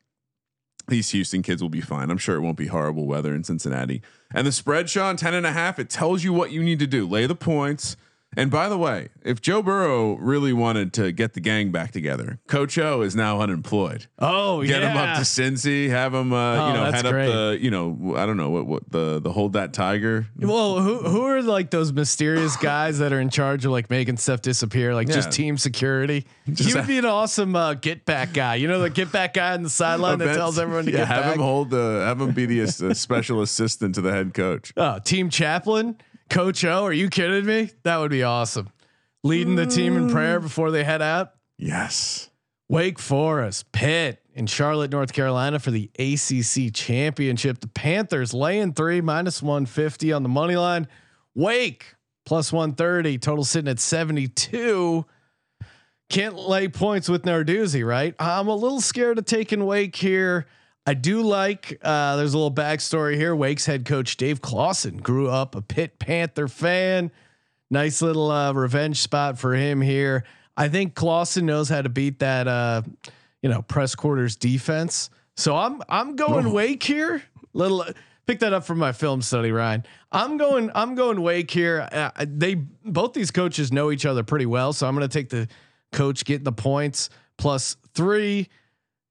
S5: These Houston kids will be fine. I'm sure it won't be horrible weather in Cincinnati. And the spread, Sean, 10 and a half, it tells you what you need to do. Lay the points. And by the way, if Joe Burrow really wanted to get the gang back together, Coach O is now unemployed.
S1: Oh yeah.
S5: Get
S1: yeah.
S5: him up to Cincy, have him, uh,
S1: Oh,
S5: you know, head
S1: great.
S5: up the, you know, I don't know what, what the, the hold that tiger.
S1: Well, who who are like those mysterious guys that are in charge of like making stuff disappear, like just team security?
S5: Just
S1: he would be an awesome uh, get back guy. You know, the get back guy on the sideline that tells everyone to
S5: yeah,
S1: get
S5: have
S1: back.
S5: him hold the, have him be the uh, special assistant to the head coach.
S1: oh, team chaplain, Coach O. Are you kidding me? That would be awesome. Leading the team in prayer mm. before they head out.
S5: Yes.
S1: Wake Forest, Pitt in Charlotte, North Carolina for the ACC championship. The Panthers laying three minus 150 on the money line. Wake plus 130, total sitting at 72. Can't lay points with Narduzzi, right? I'm a little scared of taking Wake here. I do like, uh, there's a little backstory here. Wake's head coach Dave Clawson grew up a Pitt Panther fan. Nice little uh, revenge spot for him here. I think Clawson knows how to beat that, uh, you know, press quarters defense. So I'm I'm going Wake here. Little pick that up from my film study, Ryan. I'm going I'm going Wake here. Uh, they both these coaches know each other pretty well, so I'm going to take the coach getting the points plus three.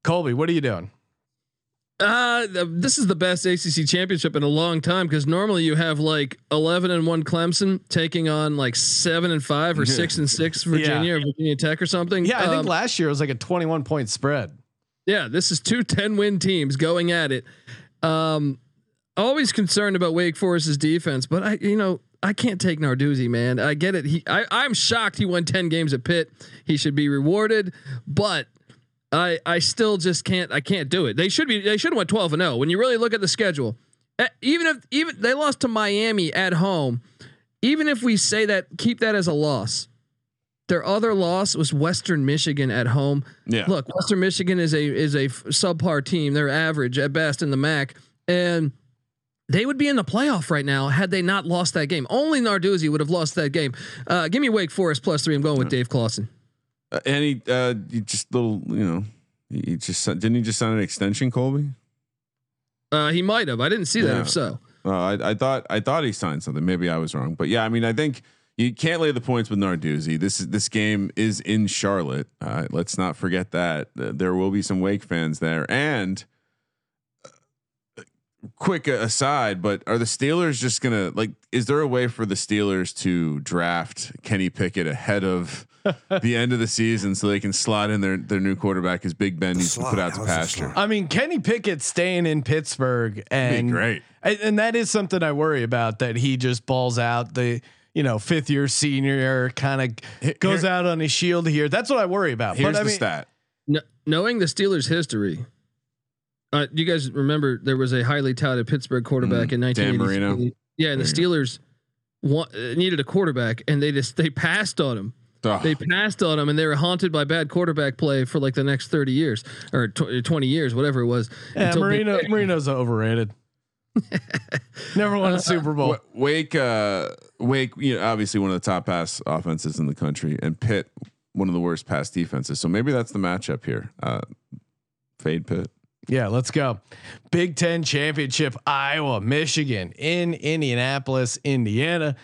S1: Colby, what are you doing?
S6: Uh, this is the best ACC championship in a long time because normally you have like eleven and one Clemson taking on like seven and five or six and six Virginia or Virginia Tech or something.
S1: Yeah, I think
S6: Um,
S1: last year it was like a 21 point spread.
S6: Yeah, this is two 10 win teams going at it. Um, always concerned about Wake Forest's defense, but I, you know, I can't take Narduzzi, man. I get it. He, I, I'm shocked he won 10 games at Pitt. He should be rewarded, but I, I still just can't. I can't do it. They should be. They should have went 12 and 0. When you really look at the schedule, eh, even if even they lost to Miami at home, even if we say that, keep that as a loss. Their other loss was Western Michigan at home.
S5: Yeah.
S6: Look, Western Michigan is a is a subpar team. They're average at best in the MAC, and they would be in the playoff right now had they not lost that game. Only Narduzzi would have lost that game. Uh, give me Wake Forest plus three. I'm going with Dave Clawson.
S5: Uh, and he, uh, you just little, you know, he just didn't he just sign an extension, Colby?
S6: Uh, he might have. I didn't see that. If so,
S5: Uh, I, I thought I thought he signed something. Maybe I was wrong, but yeah, I mean, I think you can't lay the points with Narduzzi. This is this game is in Charlotte. Uh, let's not forget that Uh, there will be some Wake fans there. And uh, quick aside, but are the Steelers just gonna like? Is there a way for the Steelers to draft Kenny Pickett ahead of the end of the season so they can slot in their their new quarterback as Big Ben needs to put out to pasture?
S1: I mean, Kenny Pickett staying in Pittsburgh and
S5: great.
S1: and, and that is something I worry about that he just balls out the you know fifth year senior kind of goes out on his shield here. That's what I worry about.
S5: Here's
S1: but I
S5: the
S1: mean,
S5: stat.
S6: Kn- knowing the Steelers' history, uh, you guys remember there was a highly touted Pittsburgh quarterback
S5: Mm,
S6: in
S5: Dan
S6: 1983.
S5: Marino.
S6: Yeah, and the Steelers wa- uh, needed a quarterback, and they just they passed on him.
S5: Ugh.
S6: They passed on him, and they were haunted by bad quarterback play for like the next 30 years or tw- 20 years, whatever it was.
S1: yeah,
S6: until Big
S1: Marino
S6: Ben-
S1: Marino's overrated. Never won a Super Bowl.
S5: Wake, uh, Wake, you know, obviously one of the top pass offenses in the country, and Pitt, one of the worst pass defenses. So maybe that's the matchup here. Uh, fade Pitt.
S1: Yeah, let's go. Big Ten championship, Iowa, Michigan in Indianapolis, Indiana.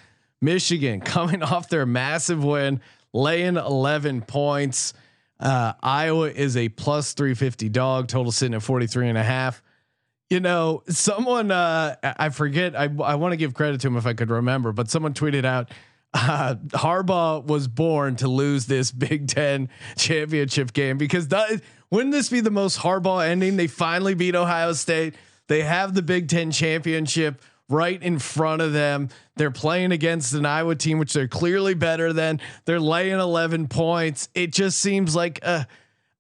S1: Michigan coming off their massive win, laying 11 points. Uh, Iowa is a plus 350 dog, total sitting at 43 and a half. You know, someone, uh, I forget, I, I want to give credit to him if I could remember, but someone tweeted out, uh, Harbaugh was born to lose this Big Ten championship game because that, wouldn't this be the most Harbaugh ending? They finally beat Ohio State. They have the Big Ten championship right in front of them. They're playing against an Iowa team, which they're clearly better than. They're laying 11 points. It just seems like, uh,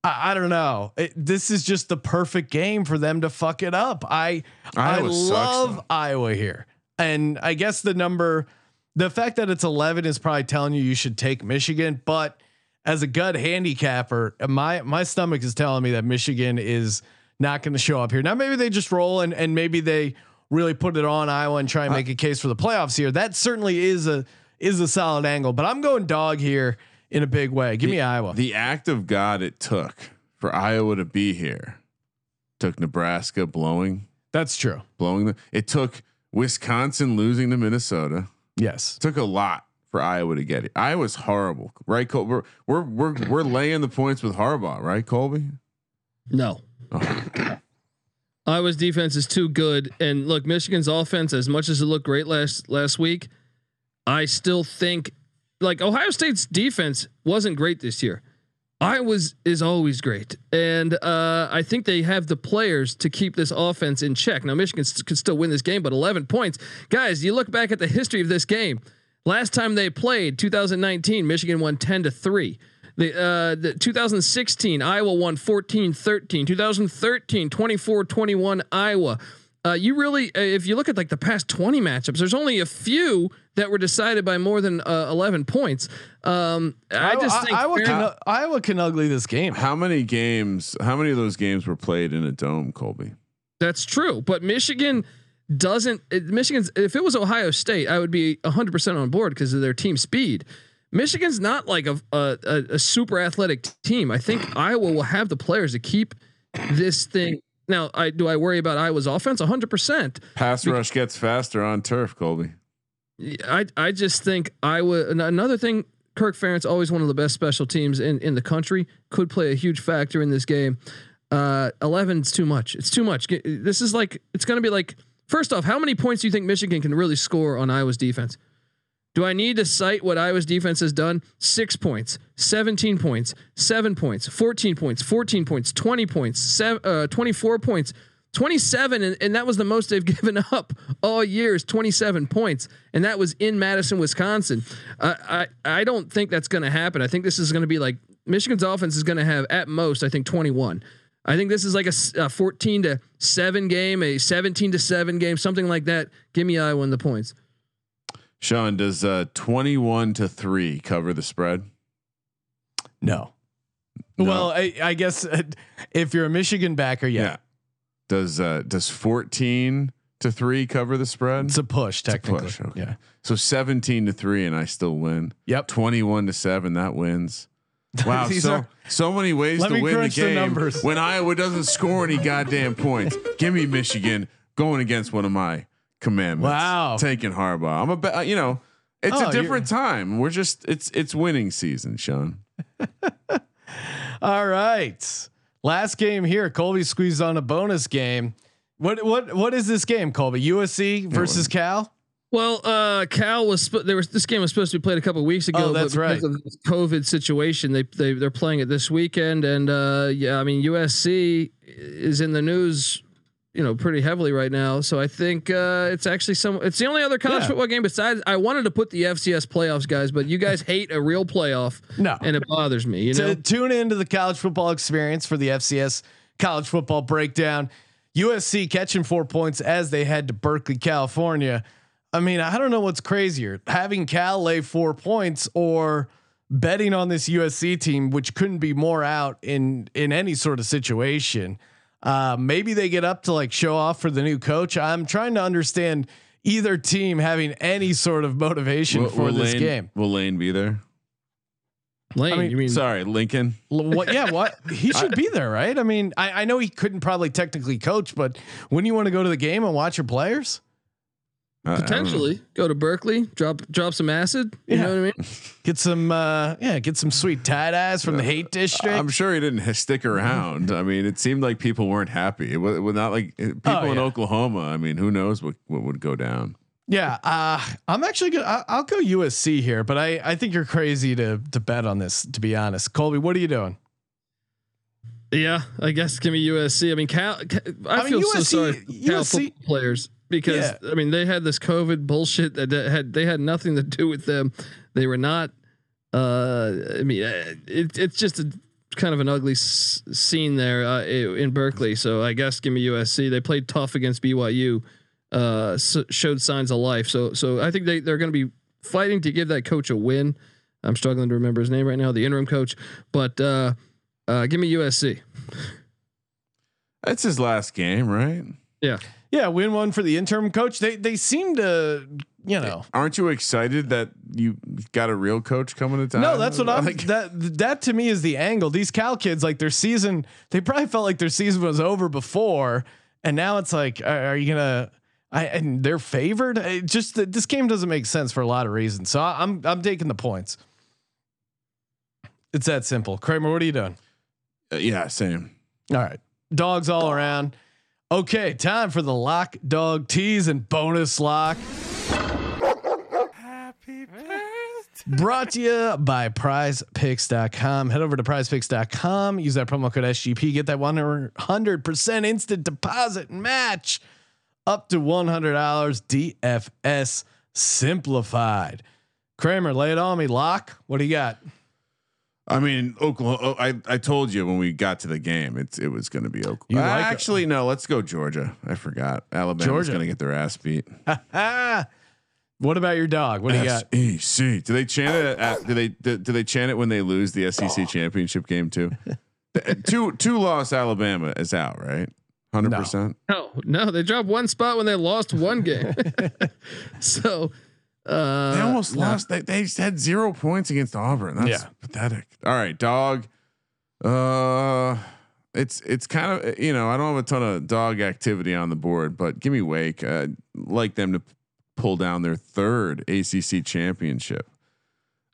S1: I, I don't know. It, this is just the perfect game for them to fuck it up. I
S5: Iowa
S1: I love
S5: though.
S1: Iowa here, and I guess the number, the fact that it's 11 is probably telling you you should take Michigan, but as a gut handicapper, my my stomach is telling me that Michigan is not going to show up here. Now maybe they just roll and and maybe they really put it on Iowa and try and make a case for the playoffs here. That certainly is a is a solid angle, but I'm going dog here in a big way. Give me Iowa.
S5: The act of God it took for Iowa to be here took Nebraska blowing,
S1: That's true.
S5: blowing the. It took Wisconsin losing to Minnesota.
S1: Yes.
S5: took a lot for Iowa to get it. Iowa's horrible, right? Col- we're we're we're we're laying the points with Harbaugh, right, Colby?
S6: No.
S5: Oh,
S6: Iowa's defense is too good. And look, Michigan's offense, as much as it looked great last last week, I still think like Ohio State's defense wasn't great this year. Iowa's is always great, and uh, I think they have the players to keep this offense in check. Now, Michigan st- could still win this game, but 11 points, guys. You look back at the history of this game. Last time they played, 2019, Michigan won 10 to three. The, uh, the 2016 Iowa won 14-13. 2013 24-21 Iowa. Uh, you really, uh, if you look at like the past 20 matchups, there's only a few that were decided by more than uh, 11 points. Um, I just think
S1: Iowa
S6: fair-
S1: can Iowa can ugly this game.
S5: how many games? How many of those games were played in a dome, Colby?
S6: That's true, but Michigan doesn't. It, Michigan's. If it was Ohio State, I would be 100 percent on board because of their team speed. Michigan's not like a, a a super athletic team. I think Iowa will have the players to keep this thing. Now, I do I worry about Iowa's offense 100. percent
S5: Pass rush gets faster on turf, Colby.
S6: I I just think Iowa. an- Another thing, Kirk Ferentz, always one of the best special teams in in the country, could play a huge factor in this game. Uh, 11's too much. It's too much. This is like it's going to be like. First off, how many points do you think Michigan can really score on Iowa's defense? Do I need to cite what Iowa's defense has done? Six points, 17 points, seven points, 14 points, 14 points, 20 points, seven, uh, 24 points, 27. And, and that was the most they've given up all years, 27 points. And that was in Madison, Wisconsin. Uh, I, I don't think that's going to happen. I think this is going to be like Michigan's offense is going to have at most, I think 21. I think this is like a 14 to 7 game, a 17 to 7 game, something like that. Give me Iowa in the points.
S5: Sean, does uh, twenty-one to three cover the spread?
S1: No.
S5: No.
S1: Well, I, I guess uh, if you're a Michigan backer, yeah,
S5: Does uh, does fourteen to three cover the spread?
S1: it's a push
S5: It's a
S1: technically.
S5: push, okay.
S1: Yeah.
S5: So seventeen to three, and I still win.
S1: Yep.
S5: Twenty-one to seven, that wins. Wow, so
S1: are-
S5: so many ways to win the
S1: crunch the
S5: game
S1: numbers.
S5: when Iowa doesn't score any goddamn points. Give me Michigan going against one of my commandments.
S1: Wow.
S5: taking Harbaugh. I'm a be- uh, you know, it's
S1: Oh,
S5: a different time. We're just it's it's winning season, Sean.
S1: All right. Last game here. Colby squeezed on a bonus game. What what what is this game, Colby? USC versus Cal?
S6: Well, uh, Cal was sp- there was this game was supposed to be played a couple weeks ago.
S1: Oh, that's
S6: but because
S1: right.
S6: Of this COVID situation, they they they're playing it this weekend, and uh, yeah, I mean USC is in the news, you know, pretty heavily right now. So I think uh, it's actually some. It's the only other college
S1: Yeah.
S6: football game besides. I wanted to put the FCS playoffs, guys, but you guys hate a real playoff,
S1: No.
S6: and it bothers me. You
S1: to
S6: know,
S1: tune into the college football experience for the FCS college football breakdown. USC catching four points as they head to Berkeley, California. I mean, I don't know what's crazier, having Cal lay four points or betting on this USC team, which couldn't be more out in in any sort of situation. Uh, maybe they get up to like show off for the new coach. I'm trying to understand either team having any sort of motivation
S5: Will-
S1: for
S5: will
S1: this
S5: Lane,
S1: game.
S5: Will Lane be there?
S6: Lane.
S1: I mean,
S6: you mean
S5: Sorry, Lincoln.
S1: L- What? Yeah. What? He should be there, right? I mean, I, I know he couldn't probably technically coach, but wouldn't you want to go to the game and watch your players?
S5: I- I don't know.
S6: Potentially go to Berkeley, drop drop some acid? You
S1: Yeah.
S6: know what I mean?
S1: Get some, uh, yeah, get some sweet tie dyes from the Haight District.
S5: I'm sure he didn't stick around. I mean, it seemed like people weren't happy. It was, it was not like uh, people
S1: Oh,
S5: in
S1: yeah.
S5: Oklahoma. I mean, who knows what, what would go down?
S1: yeah, uh, I'm actually gonna. I- I'll go USC here, but I I think you're crazy to to bet on this. To be honest, Colby, what are you doing?
S6: Yeah, I guess give me USC. I mean, Cal. Ca- I,
S1: I mean,
S6: feel so
S1: USC
S6: sorry for Cal
S1: USC
S6: football players because
S1: Yeah.
S6: I mean they had this COVID bullshit that had they had nothing to do with them. They were not. Uh, I mean, uh, it, it's just a kind of an ugly s- scene there uh, in Berkeley. So I guess give me USC. They played tough against BYU. Uh, s showed signs of life. So so I think they they're going to be fighting to give that coach a win. I'm struggling to remember his name right now, the interim coach, but uh, uh, give me USC.
S5: That's his last game, right?
S6: Yeah.
S1: Yeah, win one for the interim coach. They they seem to, you know.
S5: Aren't you excited that you got a real coach coming to town?
S1: No, that's what I'm.
S5: Like,
S1: that that to me is the angle. These Cal kids, like their season, they probably felt like their season was over before, and now it's like, are, are you gonna? I and they're favored. It just this game doesn't make sense for a lot of reasons. So I, I'm I'm taking the points. It's that simple. Kramer, what are you doing?
S5: uh, yeah, same.
S1: All right, dogs all around. Okay, time for the lock dog tease and bonus lock. Happy birthday. Brought to you by prizepicks.com. Head over to prizepicks.com. Use that promo code SGP. Get that 100% instant deposit match up to $100 DFS simplified. Kramer, lay it on me. Lock, what do you got?
S5: I mean, Oklahoma. oh, I I told you when we got to the game, it's it was going to be Oklahoma.
S1: You like it?
S5: actually no. Let's go Georgia. I forgot. Alabama's
S1: Georgia.
S5: going to get their ass beat.
S1: what about your dog? What do you got?
S5: SEC. Do they chant it? At, do they do, do they chant it when they lose the SEC oh. championship game too? Uh, two two loss Alabama is out, right? Hundred percent.
S6: No, no, they dropped one spot when they lost one game. so uh,
S5: They almost
S6: no.
S5: lost. They, they had zero points against Auburn. That's
S1: Yeah.
S5: pathetic. All right, dog. Uh, it's it's kind of you know I don't have a ton of dog activity on the board, but give me Wake. I'd like them to pull down their third ACC championship.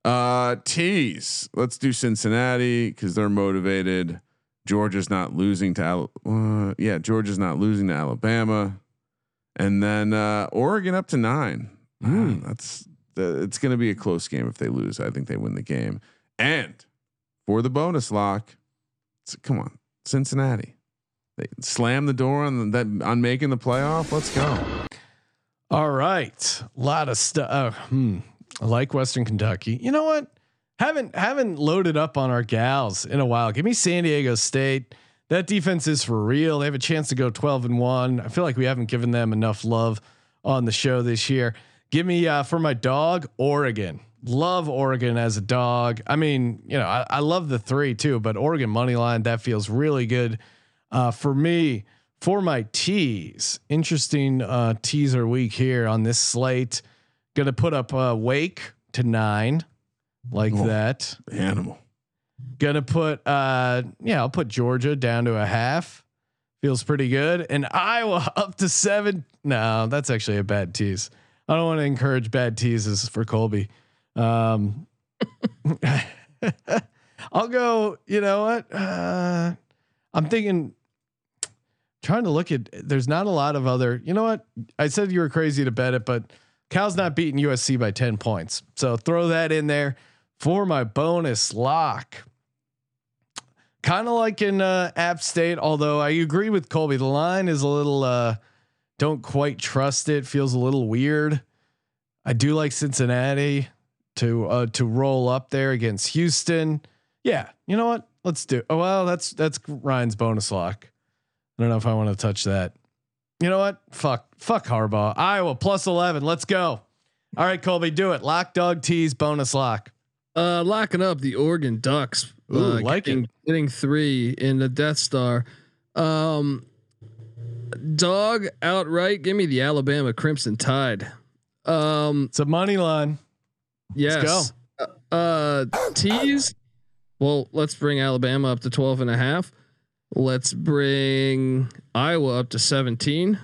S5: Uh, tease. Let's do Cincinnati because they're motivated. Georgia's not losing to Al- uh, yeah, Georgia's not losing to Alabama, and then uh, Oregon up to nine. Ah, that's the, it's going to be a close game if they lose. I think they win the game. And for the bonus lock, it's- come on, Cincinnati. They slam the door on the, that on making the playoff. Let's go.
S1: All right, a lot of stuff. Uh, hmm. I like Western Kentucky. You know what? Haven't haven't loaded up on our gals in a while. Give me San Diego State. That defense is for real. They have a chance to go twelve and one. I feel like we haven't given them enough love on the show this year. Give me uh, for my dog Oregon. Love Oregon as a dog. I mean, you know, I, I love the three too, but Oregon money line that feels really good uh, for me. For my tease, interesting uh, teaser week here on this slate. Going to put up uh, Wake to nine, like
S5: Oh.
S1: that.
S5: Animal.
S1: Gonna put uh yeah, I'll put Georgia down to a half. Feels pretty good. And Iowa up to seven. No, that's actually a bad tease. I don't want to encourage bad teases for Colby. Um, I'll go. You know what? Uh, I'm thinking. Trying to look at. There's not a lot of other. You know what? I said you were crazy to bet it, but Cal's not beating USC by ten points. So throw that in there for my bonus lock. Kind of like in uh, App State, although I agree with Colby. The line is a little. Uh, don't quite trust it. Feels a little weird. I do like Cincinnati to uh, to roll up there against Houston. Yeah, you know what? Let's do. Oh well, that's that's Ryan's bonus lock. I don't know if I want to touch that. You know what? Fuck, fuck Harbaugh. Iowa plus eleven. Let's go. All right, Colby, do it. Lock dog tease bonus lock.
S6: Uh, locking up the Oregon Ducks.
S1: Ooh,
S6: uh,
S1: like
S6: getting,
S1: it.
S6: getting three in the Death Star. Um, dog outright. Give me the Alabama Crimson Tide. Um,
S1: It's a money line.
S6: yes.
S1: go.
S6: Uh, uh, tease. Well, let's bring Alabama up to 12 and a half. Let's bring Iowa up to 17.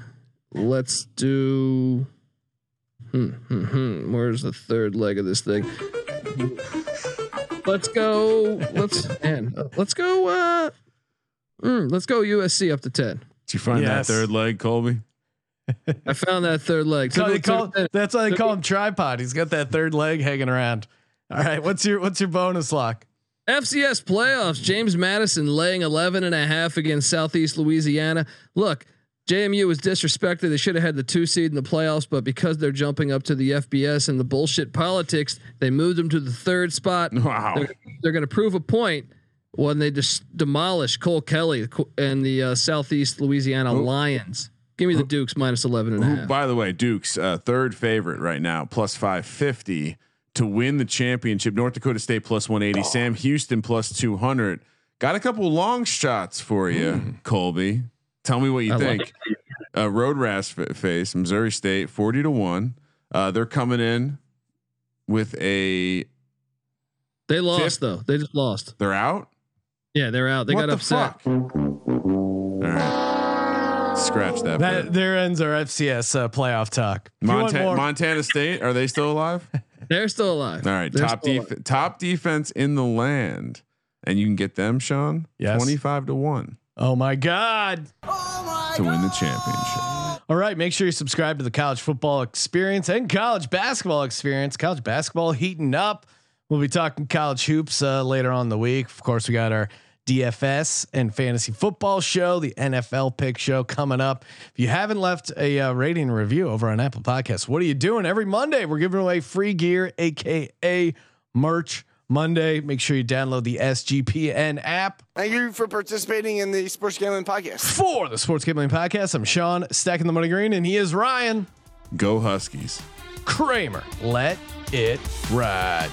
S6: Let's do. Hmm, hmm, hmm. Where's the third leg of this thing? Let's go. Let's man. uh, Let's go. Uh, mm, let's go USC up to 10.
S5: Did you find
S1: Yes.
S5: that third leg, Colby?
S6: I found that third leg.
S1: That's why they call, that's why they call him tripod. He's got that third leg hanging around. All right, what's your what's your bonus lock?
S6: FCS playoffs. James Madison laying 11 and a half against Southeast Louisiana. Look, JMU was disrespected. They should have had the two seed in the playoffs, but because they're jumping up to the FBS and the bullshit politics, they moved them to the third spot.
S5: Wow.
S6: They're, they're going to prove a point when they just demolish Cole Kelly and the uh, Southeast Louisiana Lions. Give me the Dukes minus 11 and a half.
S5: by the way, Duke's uh, third favorite right now, plus 550 to win the championship. North Dakota State plus 180. Sam Houston plus 200. Got a couple long shots for you, Colby. Tell me what you
S6: I
S5: think. Uh, Road Ras f- face Missouri State 40 to 1. Uh, they're coming in with a.
S6: They lost,
S5: Fifth-
S6: though. They just lost.
S5: They're out.
S6: Yeah, they're out. They
S5: what
S6: got
S5: the
S6: upset.
S5: fuck? All right. Scratch that.
S1: That
S5: bit.
S1: there ends our FCS uh, playoff talk. If you want
S5: Monta-
S1: more-
S5: Montana State, are they still alive?
S6: They're still alive.
S5: All right,
S6: They're
S5: top
S6: still
S5: def- top defense in the land, and you can get them, Sean,
S1: Yes.
S5: twenty five to one
S1: oh my god!
S5: to win the championship.
S1: All right, make sure you subscribe to the college football experience and college basketball experience. College basketball heating up. We'll be talking college hoops uh, later on in the week. Of course, we got our DFS and fantasy football show, the NFL pick show coming up. If you haven't left a uh, rating and review over on Apple Podcasts, what are you doing? Every Monday, we're giving away free gear, aka merch. Monday, make sure you download the SGPN app.
S7: Thank you for participating in the Sports Gambling Podcast.
S1: For the Sports Gambling Podcast, I'm Sean, stacking the money green, and he is Ryan
S5: Go Huskies.
S1: Kramer. Let it ride.